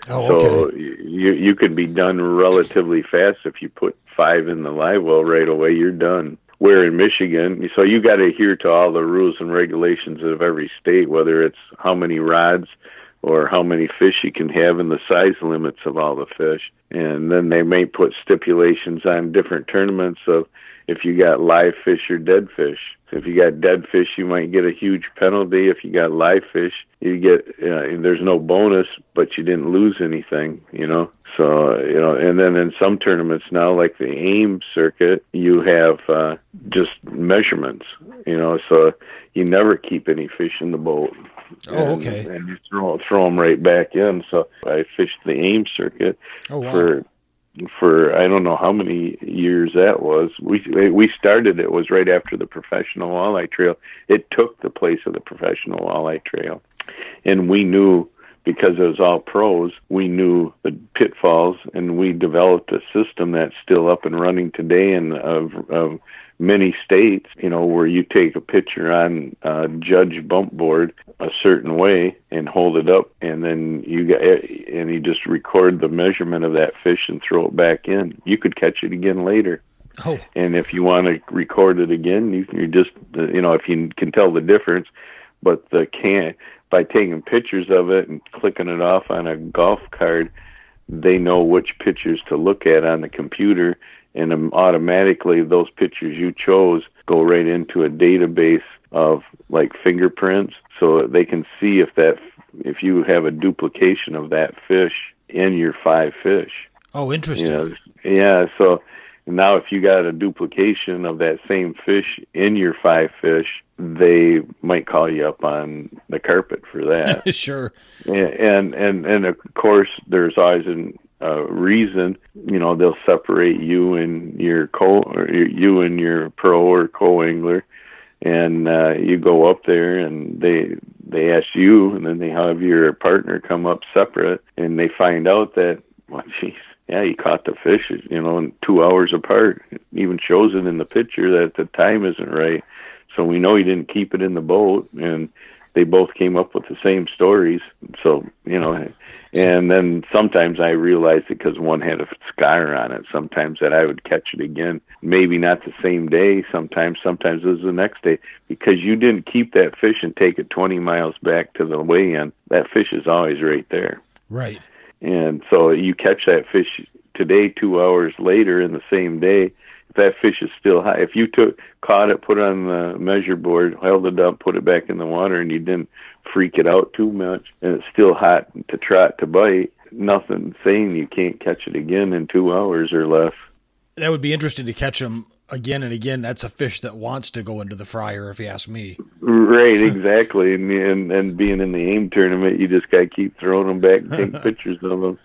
A: Oh,
B: so
A: okay.
B: you you could be done relatively fast if you put five in the live well right away. You're done. Where in Michigan, so you got to adhere to all the rules and regulations of every state, whether it's how many rods or how many fish you can have and the size limits of all the fish. And then they may put stipulations on different tournaments of if you got live fish or dead fish. If you got dead fish, you might get a huge penalty. If you got live fish, you get uh, there's no bonus, but you didn't lose anything, you know. So you know, and then in some tournaments now, like the AIM circuit, you have uh, just measurements, you know. So you never keep any fish in the boat.
A: Oh,
B: and,
A: okay.
B: And you throw throw them right back in. So I fished the AIM circuit
A: oh, wow.
B: for for I don't know how many years that was. We we started it was right after the professional walleye trail. It took the place of the professional walleye trail, and we knew because it was all pros, we knew the pitfalls and we developed a system that's still up and running today in of, of many states, you know, where you take a picture on a judge bump board a certain way and hold it up, and then you get and you just record the measurement of that fish and throw it back in. You could catch it again later.
A: Oh.
B: And if you want to record it again, you, you just you know if you can tell the difference, but the can by taking pictures of it and clicking it off on a golf card, they know which pictures to look at on the computer and um, automatically those pictures you chose go right into a database of like fingerprints so they can see if that if you have a duplication of that fish in your five fish.
A: Oh interesting.
B: You know, yeah so now if you got a duplication of that same fish in your five fish they might call you up on the carpet for that.
A: Sure.
B: And and and of course there's always an uh, reason, you know, they'll separate you and your co, or you and your pro or co angler, and uh, you go up there and they they ask you, and then they have your partner come up separate, and they find out that, well, geez, yeah, he caught the fish, you know, in two hours apart. It even shows it in the picture that the time isn't right, so we know he didn't keep it in the boat, and they both came up with the same stories. So, you know, and then sometimes I realized it because one had a scar on it. Sometimes that I would catch it again, maybe not the same day. Sometimes, sometimes it was the next day because you didn't keep that fish and take it 20 miles back to the weigh-in. That fish is always right there.
A: Right.
B: And so you catch that fish today, two hours later in the same day if that fish is still high, if you took caught it, put it on the measure board, held it up, put it back in the water, and you didn't freak it out too much, and it's still hot to trot to bite, nothing saying you can't catch it again in two hours or less.
A: That would be interesting to catch them again and again. That's a fish that wants to go into the fryer, if you ask me.
B: Right, exactly. and, and and being in the aim tournament, you just got to keep throwing them back and take pictures of them.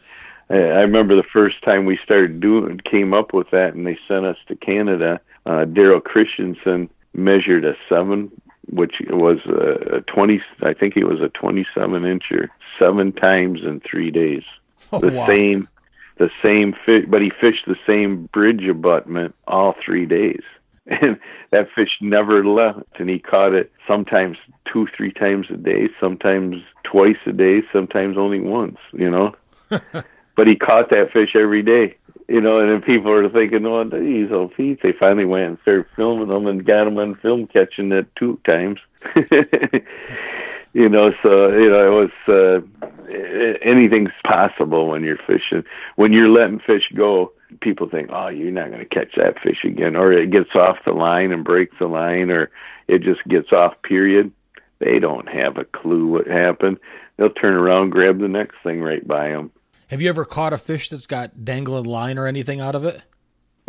B: I remember the first time we started doing, came up with that, and they sent us to Canada. Uh, Daryl Christensen measured a seven, which was a, a twenty. I think it was a twenty-seven incher, seven times in three days.
A: Oh,
B: the
A: wow.
B: same, the same fish, but he fished the same bridge abutment all three days. And that fish never left, and he caught it sometimes two, three times a day, sometimes twice a day, sometimes only once. You know, but he caught that fish every day. You know, and then people are thinking, "Oh, geez, oh, Pete." They finally went and started filming them and got them on film catching it two times. you know, so you know it was uh, anything's possible when you're fishing. When you're letting fish go, people think, "Oh, you're not going to catch that fish again," or it gets off the line and breaks the line, or it just gets off. Period. They don't have a clue what happened. They'll turn around, grab the next thing right by them.
A: Have you ever caught a fish that's got dangling line or anything out of it?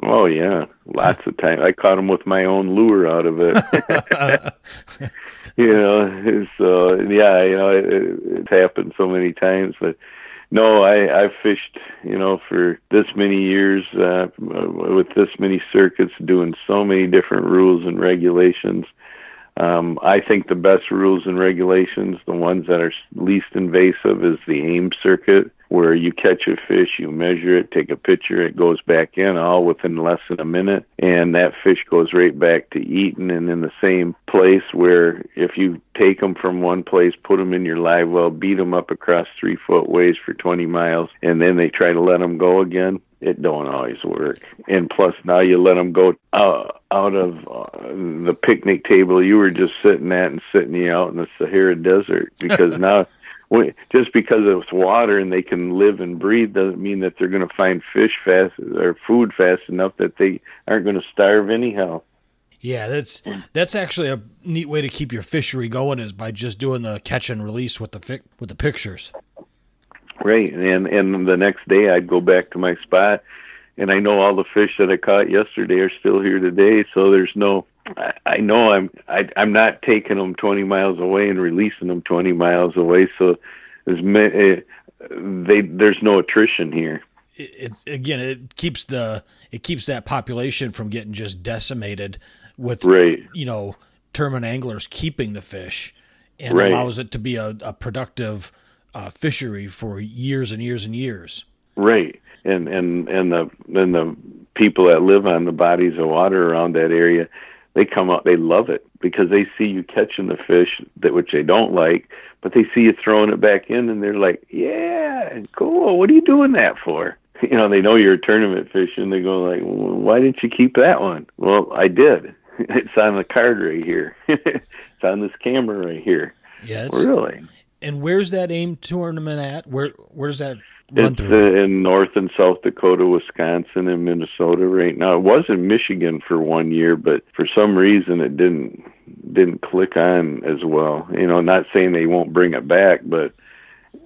B: Oh yeah, lots of times. I caught them with my own lure out of it. you know, so yeah, you know, it, it's happened so many times. But no, I I've fished, you know, for this many years uh, with this many circuits, doing so many different rules and regulations. Um, I think the best rules and regulations, the ones that are least invasive, is the AIM circuit, where you catch a fish, you measure it, take a picture, it goes back in all within less than a minute, and that fish goes right back to eating and in the same place where if you take them from one place, put them in your live well, beat them up across three foot ways for 20 miles, and then they try to let them go again, it don't always work. And plus, now you let them go out, out of uh, the picnic table you were just sitting at and sitting you out in the Sahara Desert because now. Just because it's water and they can live and breathe doesn't mean that they're going to find fish fast or food fast enough that they aren't going to starve anyhow.
A: Yeah, that's that's actually a neat way to keep your fishery going is by just doing the catch and release with the fi- with the pictures.
B: Right, and and the next day I'd go back to my spot, and I know all the fish that I caught yesterday are still here today. So there's no, I, I know I'm I, I'm not taking them 20 miles away and releasing them 20 miles away. So there's eh, they there's no attrition here.
A: It, it's again, it keeps the it keeps that population from getting just decimated with
B: right.
A: you know tournament anglers keeping the fish and
B: Right.
A: allows it to be a, a productive uh, fishery for years and years and years.
B: Right, and and and the and the people that live on the bodies of water around that area, they come up, they love it because they see you catching the fish that which they don't like, but they see you throwing it back in, and they're like, "Yeah, cool. What are you doing that for?" You know, they know you're a tournament fishing. They go like, well, "Why didn't you keep that one?" Well, I did. It's on the card right here. it's on this camera right here.
A: Yeah,
B: really.
A: And where's that AIM tournament at? Where where's that
B: run it's? Uh, in North and South Dakota, Wisconsin, and Minnesota right now. It was in Michigan for one year, but for some reason it didn't didn't click on as well. You know, not saying they won't bring it back, but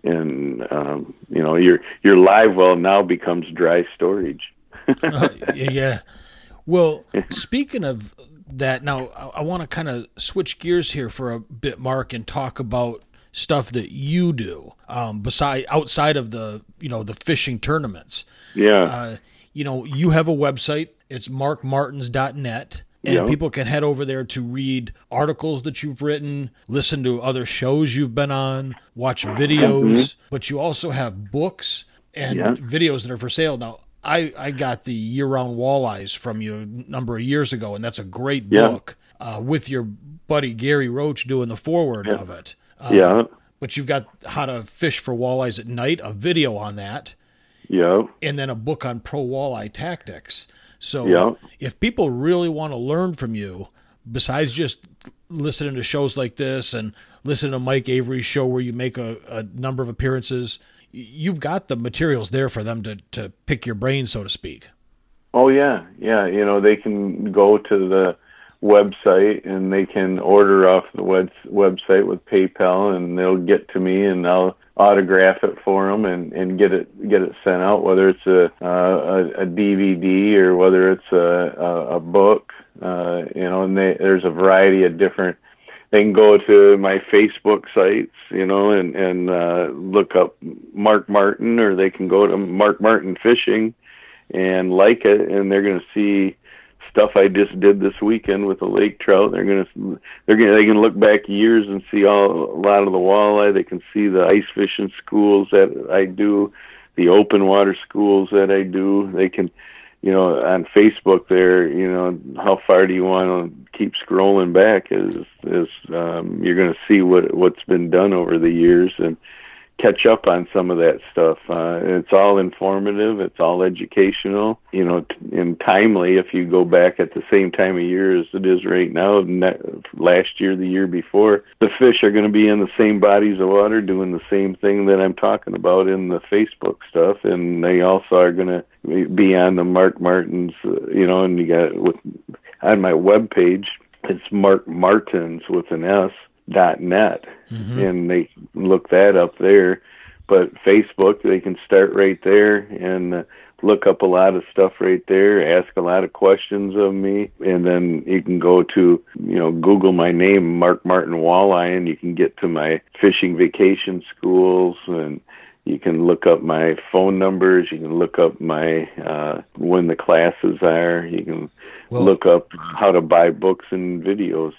B: and um, you know your your live well now becomes dry storage.
A: uh, yeah. Well, speaking of that, now I, I want to kind of switch gears here for a bit, Mark, and talk about stuff that you do um, beside outside of the you know the fishing tournaments.
B: Yeah. Uh,
A: you know, you have a website. It's markmartins.net. And yeah. people can head over there to read articles that you've written, listen to other shows you've been on, watch videos, mm-hmm. but you also have books and yeah. videos that are for sale. Now, I, I got the year round walleyes from you a number of years ago, and that's a great yeah. book uh, with your buddy Gary Roach doing the foreword of it.
B: Um, yeah.
A: But you've got how to fish for walleyes at night, a video on that.
B: Yeah.
A: And then a book on pro walleye tactics. So yeah. if people really want to learn from you, besides just listening to shows like this and listening to Mike Avery's show where you make a, a number of appearances, you've got the materials there for them to, to pick your brain, so to speak.
B: Oh yeah, yeah. You know, they can go to the website and they can order off the web- website with PayPal and they'll get to me and I'll autograph it for them and, and get it get it sent out whether it's a uh, a, a DVD or whether it's a a, a book uh, you know and they, there's a variety of different they can go to my Facebook sites, you know, and and uh, look up Mark Martin, or they can go to Mark Martin Fishing and like it, and they're going to see stuff I just did this weekend with the lake trout. They're gonna they're gonna they can look back years and see all a lot of the walleye. They can see the ice fishing schools that I do, the open water schools that I do. They can, you know, on Facebook there, you know, how far do you want to keep scrolling back? Is is um, you're gonna see what what's been done over the years and catch up on some of that stuff. Uh, it's all informative. It's all educational, you know, t- and timely. If you go back at the same time of year as it is right now, ne- last year, the year before, the fish are going to be in the same bodies of water doing the same thing that I'm talking about in the Facebook stuff, and they also are going to be on the Mark Martins, uh, you know, and you got with on my web page. It's Mark Martins with an S dot net. Mm-hmm. and they look that up there. But facebook they can start right there and uh, look up a lot of stuff right there ask a lot of questions of me. And then you can go to you know google my name mark martin walleye and you can get to my fishing vacation schools. And you can look up my phone numbers. You can look up my uh when the classes are. You can well, look up how to buy books and videos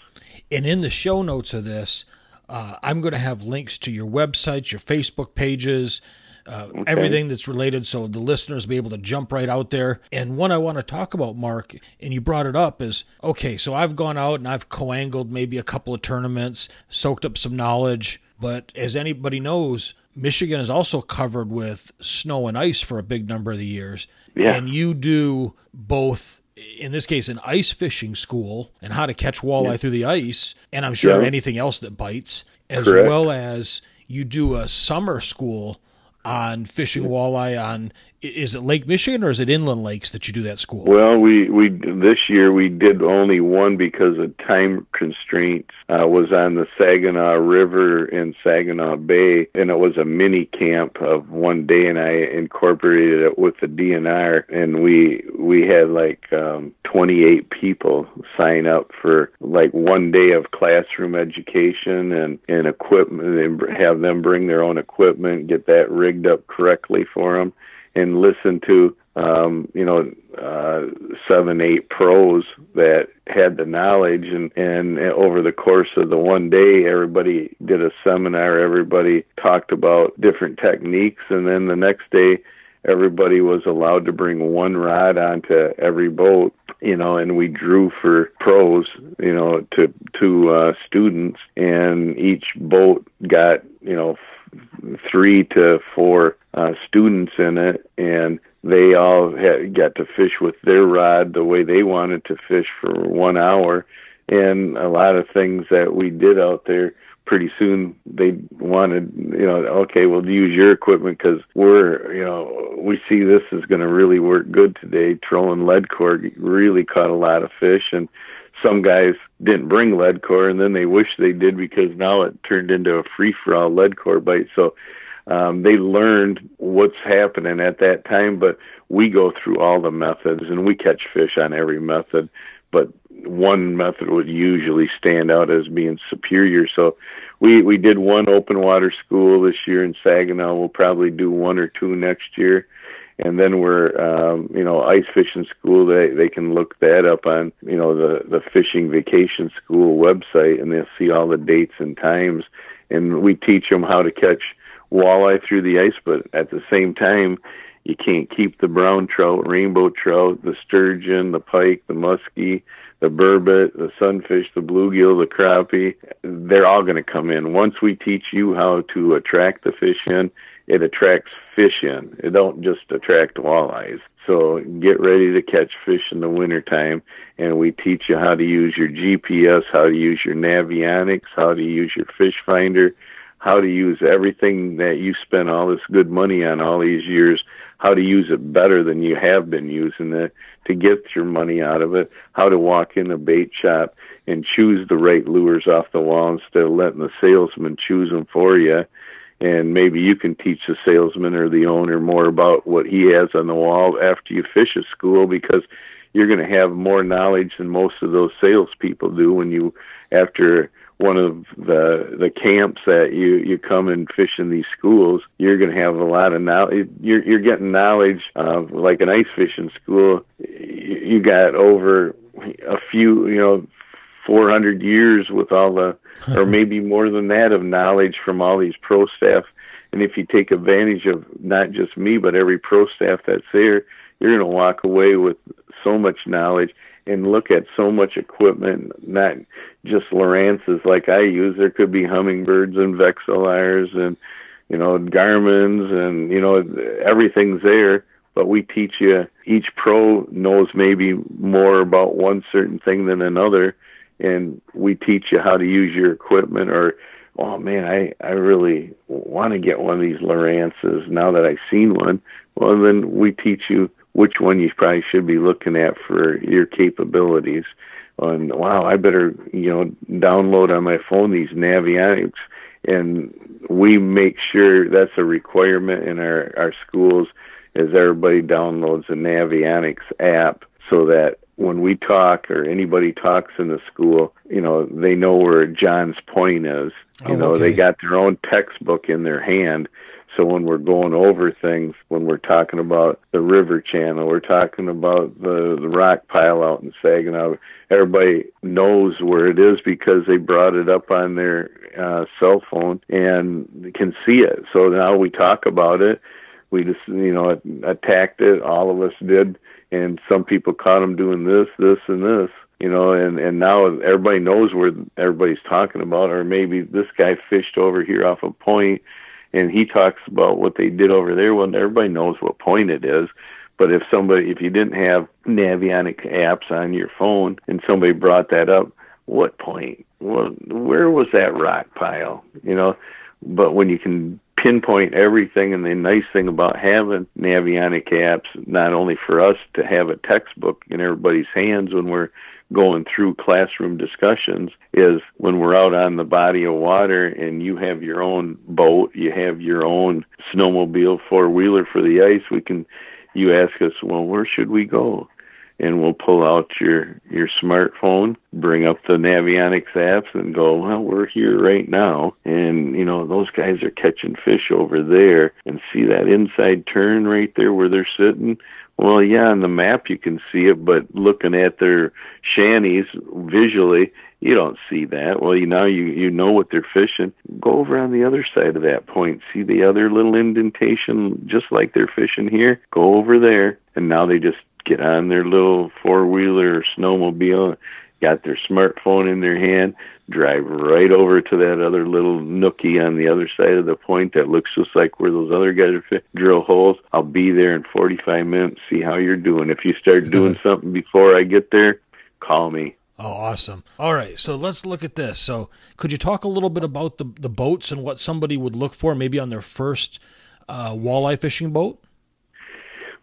A: and in the show notes of this, uh, I'm going to have links to your websites, your Facebook pages, uh, okay. everything that's related so the listeners be able to jump right out there. And one I want to talk about, Mark, and you brought it up, is okay, so I've gone out and I've co-angled maybe a couple of tournaments, soaked up some knowledge. But as anybody knows, Michigan is also covered with snow and ice for a big number of the years.
B: Yeah.
A: And you do both in this case, an ice fishing school and how to catch walleye yeah. through the ice, and I'm sure yeah. anything else that bites, as Correct. well as you do a summer school on fishing walleye on is it Lake Michigan or is it inland lakes that you do that school?
B: Well, we we this year we did only one because of time constraints. Uh, was on the Saginaw River in Saginaw Bay, and it was a mini camp of one day, and I incorporated it with the DNR, and we we had like um, 28 people sign up for like one day of classroom education and and equipment, and have them bring their own equipment, get that rigged up correctly for them and listen to um, you know, uh, seven, eight pros that had the knowledge. And, and over the course of the one day, everybody did a seminar, everybody talked about different techniques. And then the next day, everybody was allowed to bring one rod onto every boat you know and we drew for pros you know to to uh students. And each boat got you know three to four uh students in it and they all had got to fish with their rod the way they wanted to fish for one hour. And a lot of things that we did out there pretty soon they wanted you know okay we'll use your equipment because we're you know we see this is going to really work good today. Trolling lead core really caught a lot of fish and some guys didn't bring lead core and then they wish they did because now it turned into a free for all lead core bite so um, they learned what's happening at that time, but we go through all the methods and we catch fish on every method. But one method would usually stand out as being superior. So we we did one open water school this year in Saginaw. We'll probably do one or two next year. And then we're, um, you know, ice fishing school. They they can look that up on, you know, the the fishing vacation school website, and they'll see all the dates and times. And we teach them how to catch walleye through the ice, but at the same time, you can't keep the brown trout, rainbow trout, the sturgeon, the pike, the muskie, the burbot, the sunfish, the bluegill, the crappie. They're all going to come in. Once we teach you how to attract the fish in, it attracts fish in. It don't just attract walleyes. So get ready to catch fish in the wintertime and we teach you how to use your GPS, how to use your Navionics, how to use your fish finder, how to use everything that you spent all this good money on all these years, how to use it better than you have been using it to get your money out of it, how to walk in a bait shop and choose the right lures off the wall instead of letting the salesman choose them for you. And maybe you can teach the salesman or the owner more about what he has on the wall after you fish a school because you're going to have more knowledge than most of those salespeople do when you after one of the the camps that you you come and fish in these schools, you're going to have a lot of knowledge. You're you're getting knowledge of like an ice fishing school. You got over a few, you know, 400 years with all the, or maybe more than that, of knowledge from all these pro staff. And if you take advantage of not just me, but every pro staff that's there, you're going to walk away with so much knowledge and look at so much equipment, not just Lowrance's like I use. There could be Humminbirds and Vexilars and you know Garmin's and you know everything's there. But we teach you. Each pro knows maybe more about one certain thing than another, and we teach you how to use your equipment. Or, oh man, I I really want to get one of these Lowrance's now that I've seen one. Well, then we teach you which one you probably should be looking at for your capabilities. And wow, I better you know download on my phone these Navionics, and we make sure that's a requirement in our our schools, as everybody downloads the Navionics app so that when we talk or anybody talks in the school, you know, they know where John's point is. You oh, know, okay. they got their own textbook in their hand so when we're going over things, when we're talking about the river channel, we're talking about the, the rock pile out in Saginaw, everybody knows where it is because they brought it up on their uh, cell phone and can see it. So now we talk about it. We just, you know, attacked it. All of us did. And some people caught him doing this, this, and this you know, and and now everybody knows where everybody's talking about, or maybe this guy fished over here off a point and he talks about what they did over there. Well, everybody knows what point it is. But if somebody, if you didn't have Navionic apps on your phone and somebody brought that up, what point? Well, where was that rock pile? You know, but when you can pinpoint everything, and the nice thing about having Navionic apps, not only for us to have a textbook in everybody's hands when we're going through classroom discussions is when we're out on the body of water and you have your own boat, you have your own snowmobile, four wheeler for the ice, we can you ask us, well, where should we go? And we'll pull out your your smartphone, bring up the Navionics apps, and go. Well, we're here right now, and you know those guys are catching fish over there, and see that inside turn right there where they're sitting Well, yeah, on the map you can see it, but looking at their shanties visually, you don't see that. Well, you now you you know what they're fishing. Go over on the other side of that point. See the other little indentation, just like they're fishing here. Go over there, and now they just get on their little four wheeler or snowmobile, got their smartphone in their hand, drive right over to that other little nookie on the other side of the point that looks just like where those other guys are fit, drill holes. I'll be there in 45 minutes, see how you're doing. If you start doing something before I get there, call me.
A: Oh, awesome. All right, so let's look at this. So, could you talk a little bit about the, the boats and what somebody would look for maybe on their first uh, walleye fishing boat?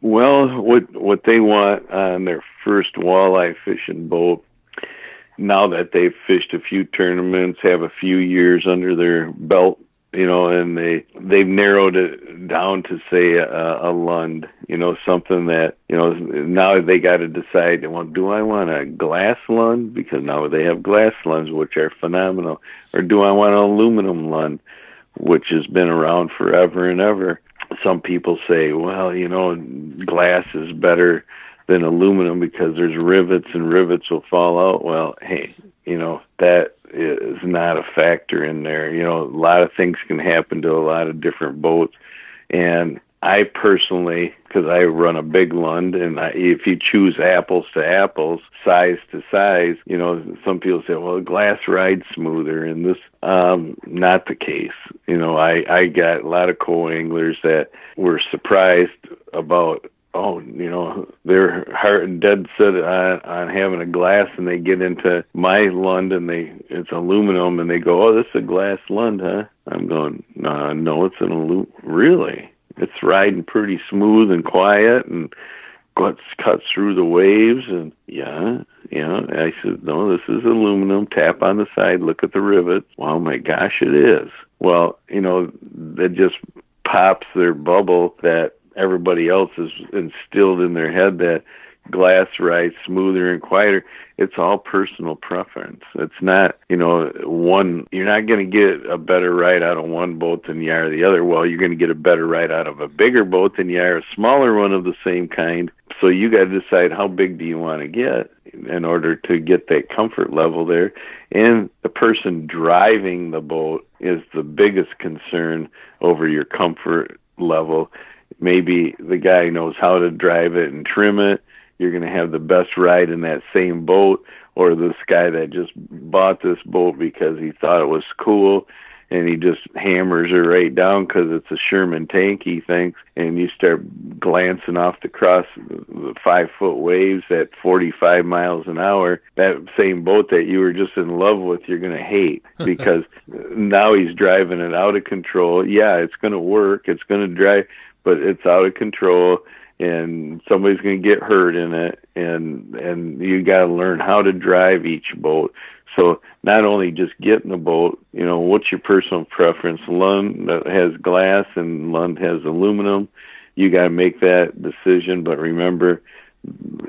B: Well, what what they want on their first walleye fishing boat, now that they've fished a few tournaments, have a few years under their belt, you know, and they they've narrowed it down to say a, a Lund, you know, something that you know now they got to decide. Well, do I want a glass Lund because now they have glass Lunds which are phenomenal, or do I want an aluminum Lund, which has been around forever and ever? Some people say, well, you know, glass is better than aluminum because there's rivets and rivets will fall out. Well, hey, you know, that is not a factor in there. You know, a lot of things can happen to a lot of different boats. And I personally, because I run a big Lund, and I, if you choose apples to apples, size to size, you know, some people say, well, glass rides smoother, and this, um, not the case. You know, I I got a lot of co-anglers that were surprised about oh, you know, they're heart and dead set on, on having a glass, and they get into my Lund, and they it's aluminum, and they go, oh, this is a glass Lund, huh? I'm going, no, no, it's an aluminum. Really? It's riding pretty smooth and quiet and cuts cuts through the waves and yeah yeah. I said no this is aluminum tap on the side look at the rivets oh my gosh it is. Well you know that just pops their bubble that everybody else has instilled in their head that glass rides smoother and quieter it's all personal preference. It's not, you know, one, you're not going to get a better ride out of one boat than you are the other. Well, you're going to get a better ride out of a bigger boat than you are a smaller one of the same kind. So you got to decide how big do you want to get in order to get that comfort level there. And the person driving the boat is the biggest concern over your comfort level. Maybe the guy knows how to drive it and trim it you're going to have the best ride in that same boat or this guy that just bought this boat because he thought it was cool and he just hammers her right down because it's a Sherman tank, he thinks, and you start glancing off the cross the five foot waves at 45 miles an hour. That same boat that you were just in love with, you're going to hate because now he's driving it out of control. Yeah, it's going to work, it's going to drive, but it's out of control and somebody's going to get hurt in it and and you got to learn how to drive each boat. So not only just get in the boat you know what's your personal preference? Lund has glass and lund has aluminum. You got to make that decision but remember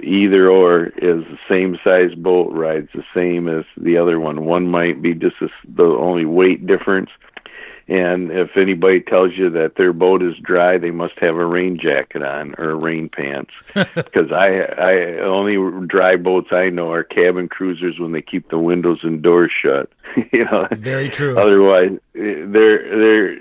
B: either or is the same size boat rides the same as the other one. One might be just the only weight difference and if anybody tells you that their boat is dry, they must have a rain jacket on or rain pants. Because I, I only dry boats I know are cabin cruisers when they keep the windows and doors shut. you know,
A: very true.
B: Otherwise, they're they're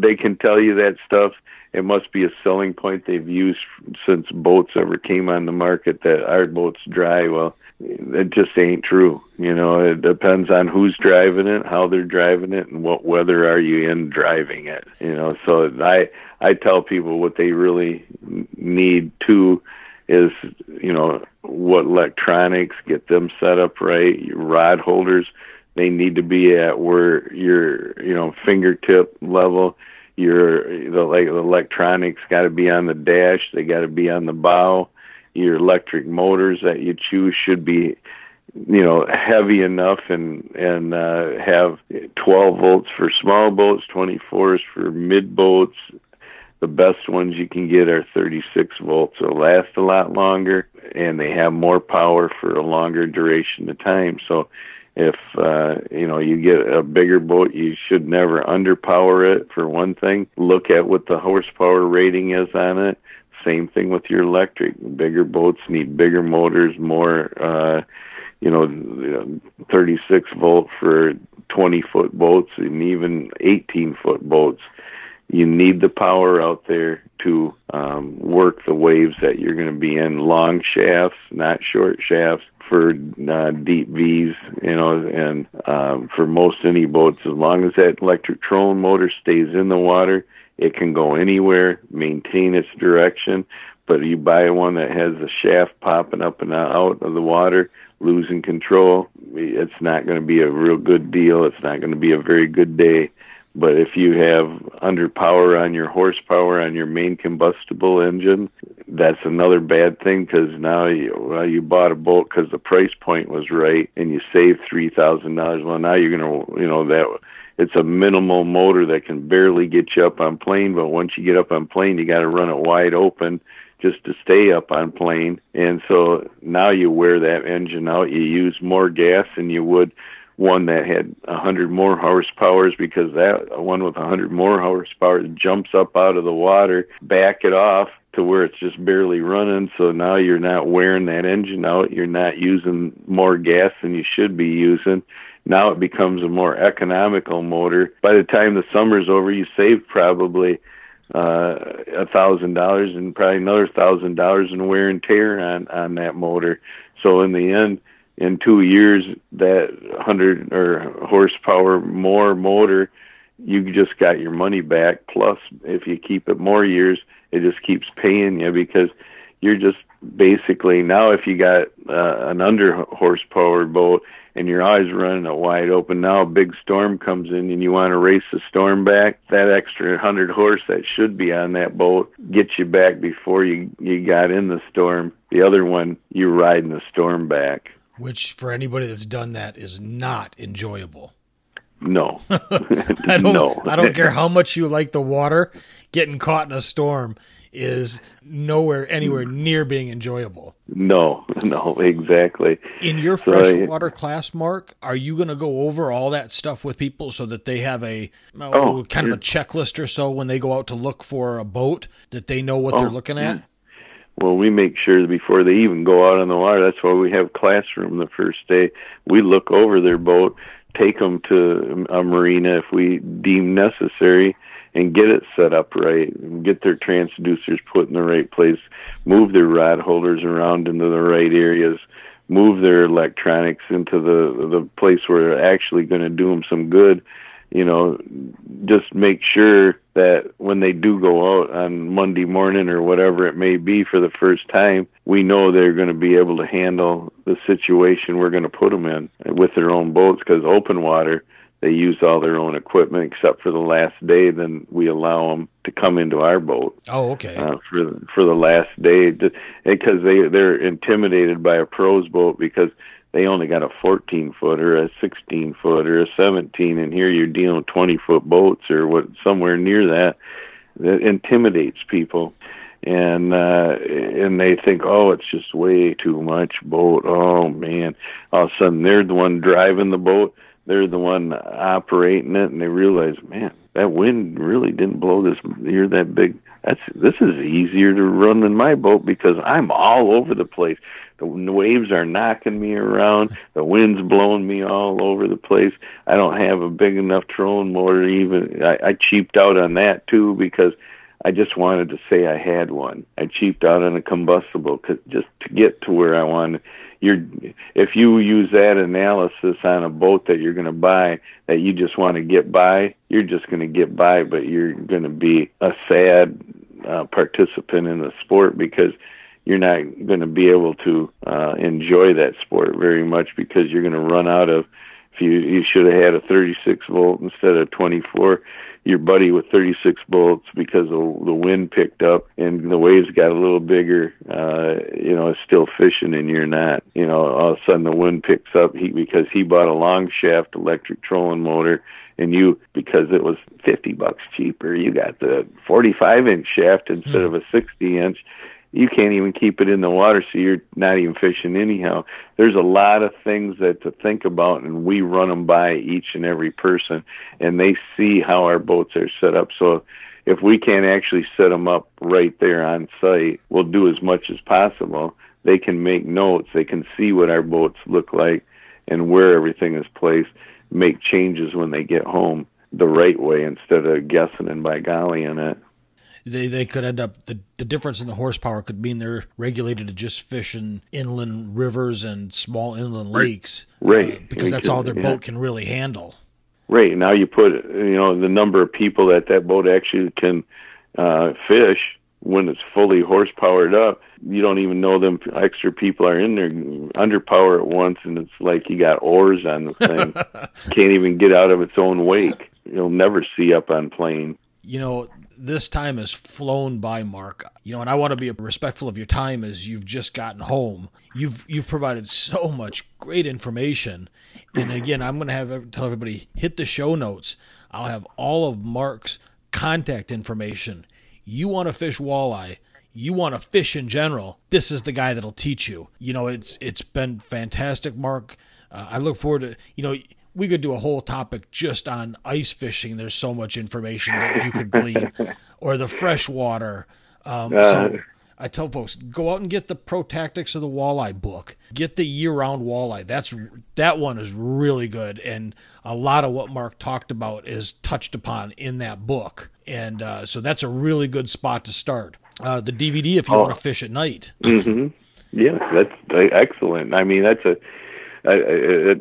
B: they can tell you that stuff. It must be a selling point they've used since boats ever came on the market that our boat's dry. Well, it just ain't true. You know, it depends on who's driving it, how they're driving it, and what weather are you in driving it. You know, so I I tell people what they really need to is you know what electronics get them set up right. Your rod holders they need to be at where your you know fingertip level. Your the like the electronics got to be on the dash. They got to be on the bow your electric motors that you choose should be you know heavy enough and and uh have 12 volts for small boats 24s for mid boats. The best ones you can get are 36 volts. They'll last a lot longer and they have more power for a longer duration of time. So if uh you know you get a bigger boat you should never underpower it for one thing. Look at what the horsepower rating is on it Same thing with your electric. Bigger boats need bigger motors, more, uh, you know, 36 volt for 20 foot boats and even 18 foot boats. You need the power out there to um, work the waves that you're going to be in. Long shafts, not short shafts for uh, deep V's, you know, and um, for most any boats, as long as that electric trolling motor stays in the water, it can go anywhere, maintain its direction. But you buy one that has the shaft popping up and out of the water, losing control, it's not going to be a real good deal. It's not going to be a very good day. But if you have under power on your horsepower on your main combustible engine, that's another bad thing because now you, well, you bought a boat because the price point was right and you saved three thousand dollars. Well, now you're gonna, you know, that it's a minimal motor that can barely get you up on plane. But once you get up on plane, you got to run it wide open just to stay up on plane. And so now you wear that engine out. You use more gas than you would one that had a hundred more horsepowers because that one with a hundred more horsepower jumps up out of the water, back it off to where it's just barely running. So now you're not wearing that engine out. You're not using more gas than you should be using. Now it becomes a more economical motor. By the time the summer's over, you save probably uh, a thousand dollars and probably another thousand dollars in wear and tear on on that motor. So in the end, in two years that hundred or horsepower more motor, you just got your money back. Plus, if you keep it more years, it just keeps paying you because you're just basically now if you got uh, an under horsepower boat and you're always running it wide open. Now a big storm comes in and you want to race the storm back. That extra hundred horse that should be on that boat gets you back before you you got in the storm. The other one, you're riding the storm back
A: which for anybody that's done that is not enjoyable.
B: No,
A: I don't. No. I don't care how much you like the water. Getting caught in a storm is nowhere anywhere near being enjoyable.
B: No, no, exactly.
A: In your freshwater class, Mark, are you going to go over all that stuff with people so that they have a oh, kind of a checklist or so when they go out to look for a boat that they know what oh, they're looking at?
B: well we make sure before they even go out on the water that's why we have classroom the first day we look over their boat take them to a marina if we deem necessary and get it set up right get their transducers put in the right place move their rod holders around into the right areas move their electronics into the the place where they're actually going to do them some good you know, just make sure that when they do go out on Monday morning or whatever it may be for the first time, we know they're going to be able to handle the situation we're going to put them in with their own boats because open water, they use all their own equipment except for the last day. Then we allow them to come into our boat.
A: Oh, okay. Uh,
B: for for the last day, because they they're intimidated by a pros boat because they only got a 14 foot or a 16 foot or a 17 and here you're dealing with 20 foot boats or what somewhere near that that intimidates people and uh and they think oh it's just way too much boat oh man all of a sudden they're the one driving the boat they're the one operating it and they realize man that wind really didn't blow this near that big that's this is easier to run than my boat because I'm all over the place. The waves are knocking me around. The wind's blowing me all over the place. I don't have a big enough trolling motor. Even I, I cheaped out on that too because I just wanted to say I had one. I cheaped out on a combustible cause just to get to where I wanted you're if you use that analysis on a boat that you're going to buy that you just want to get by, you're just going to get by, but you're going to be a sad uh, participant in the sport because you're not going to be able to uh, enjoy that sport very much because you're going to run out of. If you you should have had a 36 volt instead of 24 your buddy with 36 bolts because the, the wind picked up and the waves got a little bigger, uh, you know, is still fishing and you're not. You know, all of a sudden the wind picks up he because he bought a long shaft electric trolling motor and you because it was 50 bucks cheaper, you got the 45 inch shaft instead mm. of a 60 inch you can't even keep it in the water, so you're not even fishing anyhow. There's a lot of things that to think about, and we run them by each and every person, and they see how our boats are set up. So if we can't actually set them up right there on site, we'll do as much as possible. They can make notes, they can see what our boats look like and where everything is placed, make changes when they get home the right way instead of guessing and by golly in it.
A: They they could end up the the difference in the horsepower could mean they're regulated to just fish in inland rivers and small inland lakes,
B: right? Uh,
A: because that's all their yeah. boat can really handle.
B: Right now, you put you know the number of people that that boat actually can uh, fish when it's fully horsepowered up. You don't even know them extra people are in there underpower at once, and it's like you got oars on the thing. Can't even get out of its own wake. You'll never see up on plane.
A: You know, this time has flown by, Mark. You know, and I want to be respectful of your time as you've just gotten home. You've you've provided so much great information, and again, I'm going to have tell everybody hit the show notes. I'll have all of Mark's contact information. You want to fish walleye, you want to fish in general. This is the guy that'll teach you. You know, it's it's been fantastic, Mark. Uh, I look forward to you know we could do a whole topic just on ice fishing. There's so much information that you could glean, or the freshwater. Um, uh, so I tell folks, go out and get the Pro Tactics of the Walleye book. Get the year-round walleye. That's that one is really good, and a lot of what Mark talked about is touched upon in that book, and uh, so that's a really good spot to start. Uh, the DVD if you oh. want to fish at night.
B: Mm-hmm. Yeah, that's uh, excellent. I mean, that's a I, I,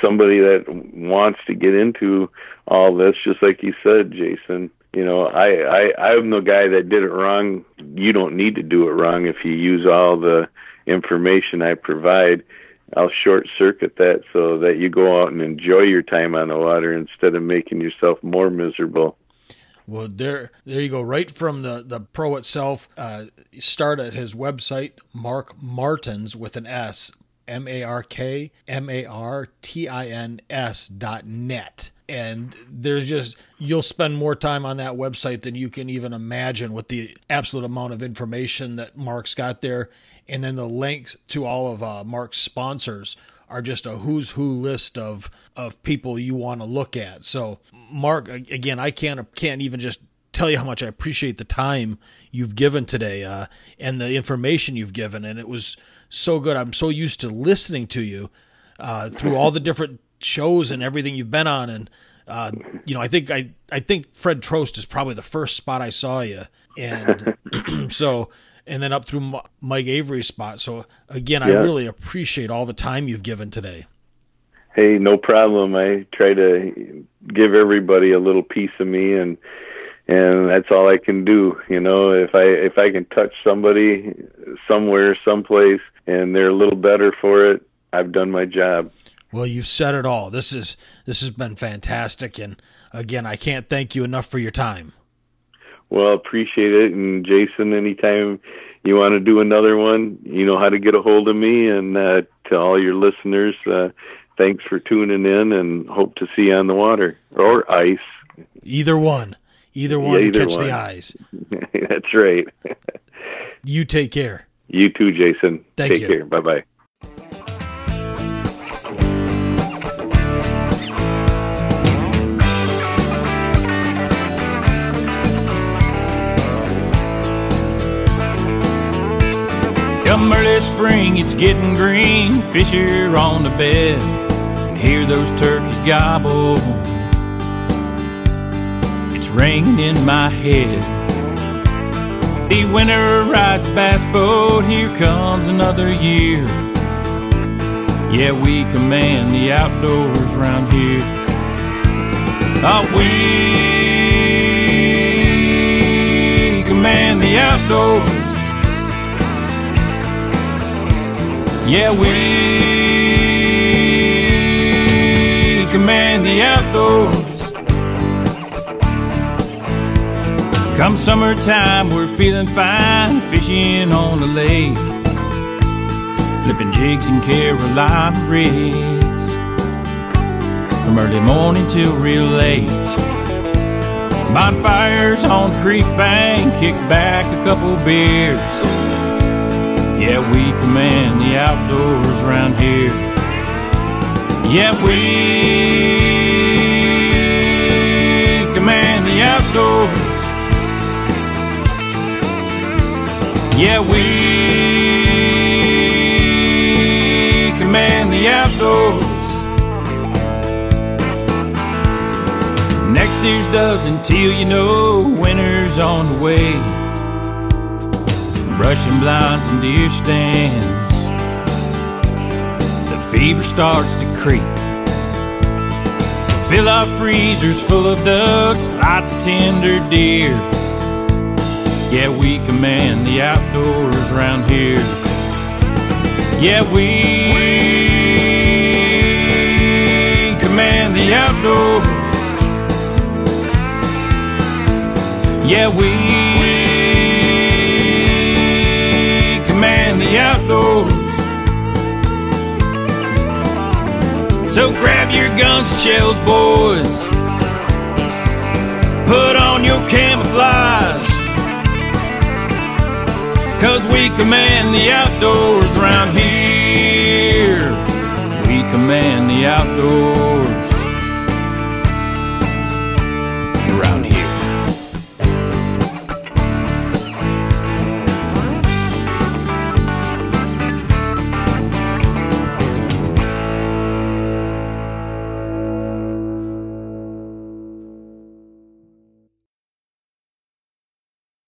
B: somebody that wants to get into all this, just like you said, Jason. You know, I, I I'm the guy that did it wrong. You don't need to do it wrong if you use all the information I provide. I'll short circuit that so that you go out and enjoy your time on the water instead of making yourself more miserable.
A: Well, there, there you go. Right from the the pro itself. Uh, start at his website, Mark Martins with an S, M A R K M A R T I N S dot net. And there's just, you'll spend more time on that website than you can even imagine with the absolute amount of information that Mark's got there. And then the links to all of uh, Mark's sponsors are just a who's who list of, of people you want to look at. So, Mark, again, I can't, can't even just tell you how much I appreciate the time you've given today uh, and the information you've given. And it was so good. I'm so used to listening to you uh, through all the different shows and everything you've been on. And uh, you know, I think I I think Fred Trost is probably the first spot I saw you, and so and then up through Mike Avery's spot. So again, yeah. I really appreciate all the time you've given today.
B: Hey, no problem. I try to give everybody a little piece of me and and that's all I can do. You know, if I if I can touch somebody somewhere, someplace, and they're a little better for it, I've done my job.
A: Well, you've said it all. This is this has been fantastic, and again, I can't thank you enough for your time.
B: Well, appreciate it, and Jason, anytime you want to do another one, you know how to get a hold of me. And uh, to all your listeners, uh, thanks for tuning in, and hope to see you on the water or ice.
A: Either one, either one yeah, either to catch one. the eyes.
B: That's right.
A: you take care.
B: You too, Jason.
A: Thank
B: Take
A: you.
B: care. Bye bye.
C: Come early spring, it's getting green. Fish are on the bed. And hear those turkeys gobble. It's ringing in my head. The winterized bass boat, here comes another year. Yeah, we command the outdoors round here. Oh, we command the outdoors. Yeah, we command the outdoors. Come summertime, we're feeling fine, fishing on the lake, flipping jigs in Carolina rigs, from early morning till real late. Bonfires on the creek bank, kick back a couple beers. Yeah, we command the outdoors around here. Yeah, we Yeah, we command the outdoors. Next year's doves until you know winter's on the way. Brushing blinds and deer stands. The fever starts to creep. Fill our freezers full of ducks, lots of tender deer. Yeah, we command the outdoors around here. Yeah, we command the outdoors. Yeah, we command the outdoors. So grab your guns and shells, boys. Put on your camouflage. Cause we command the outdoors around here. We command the outdoors.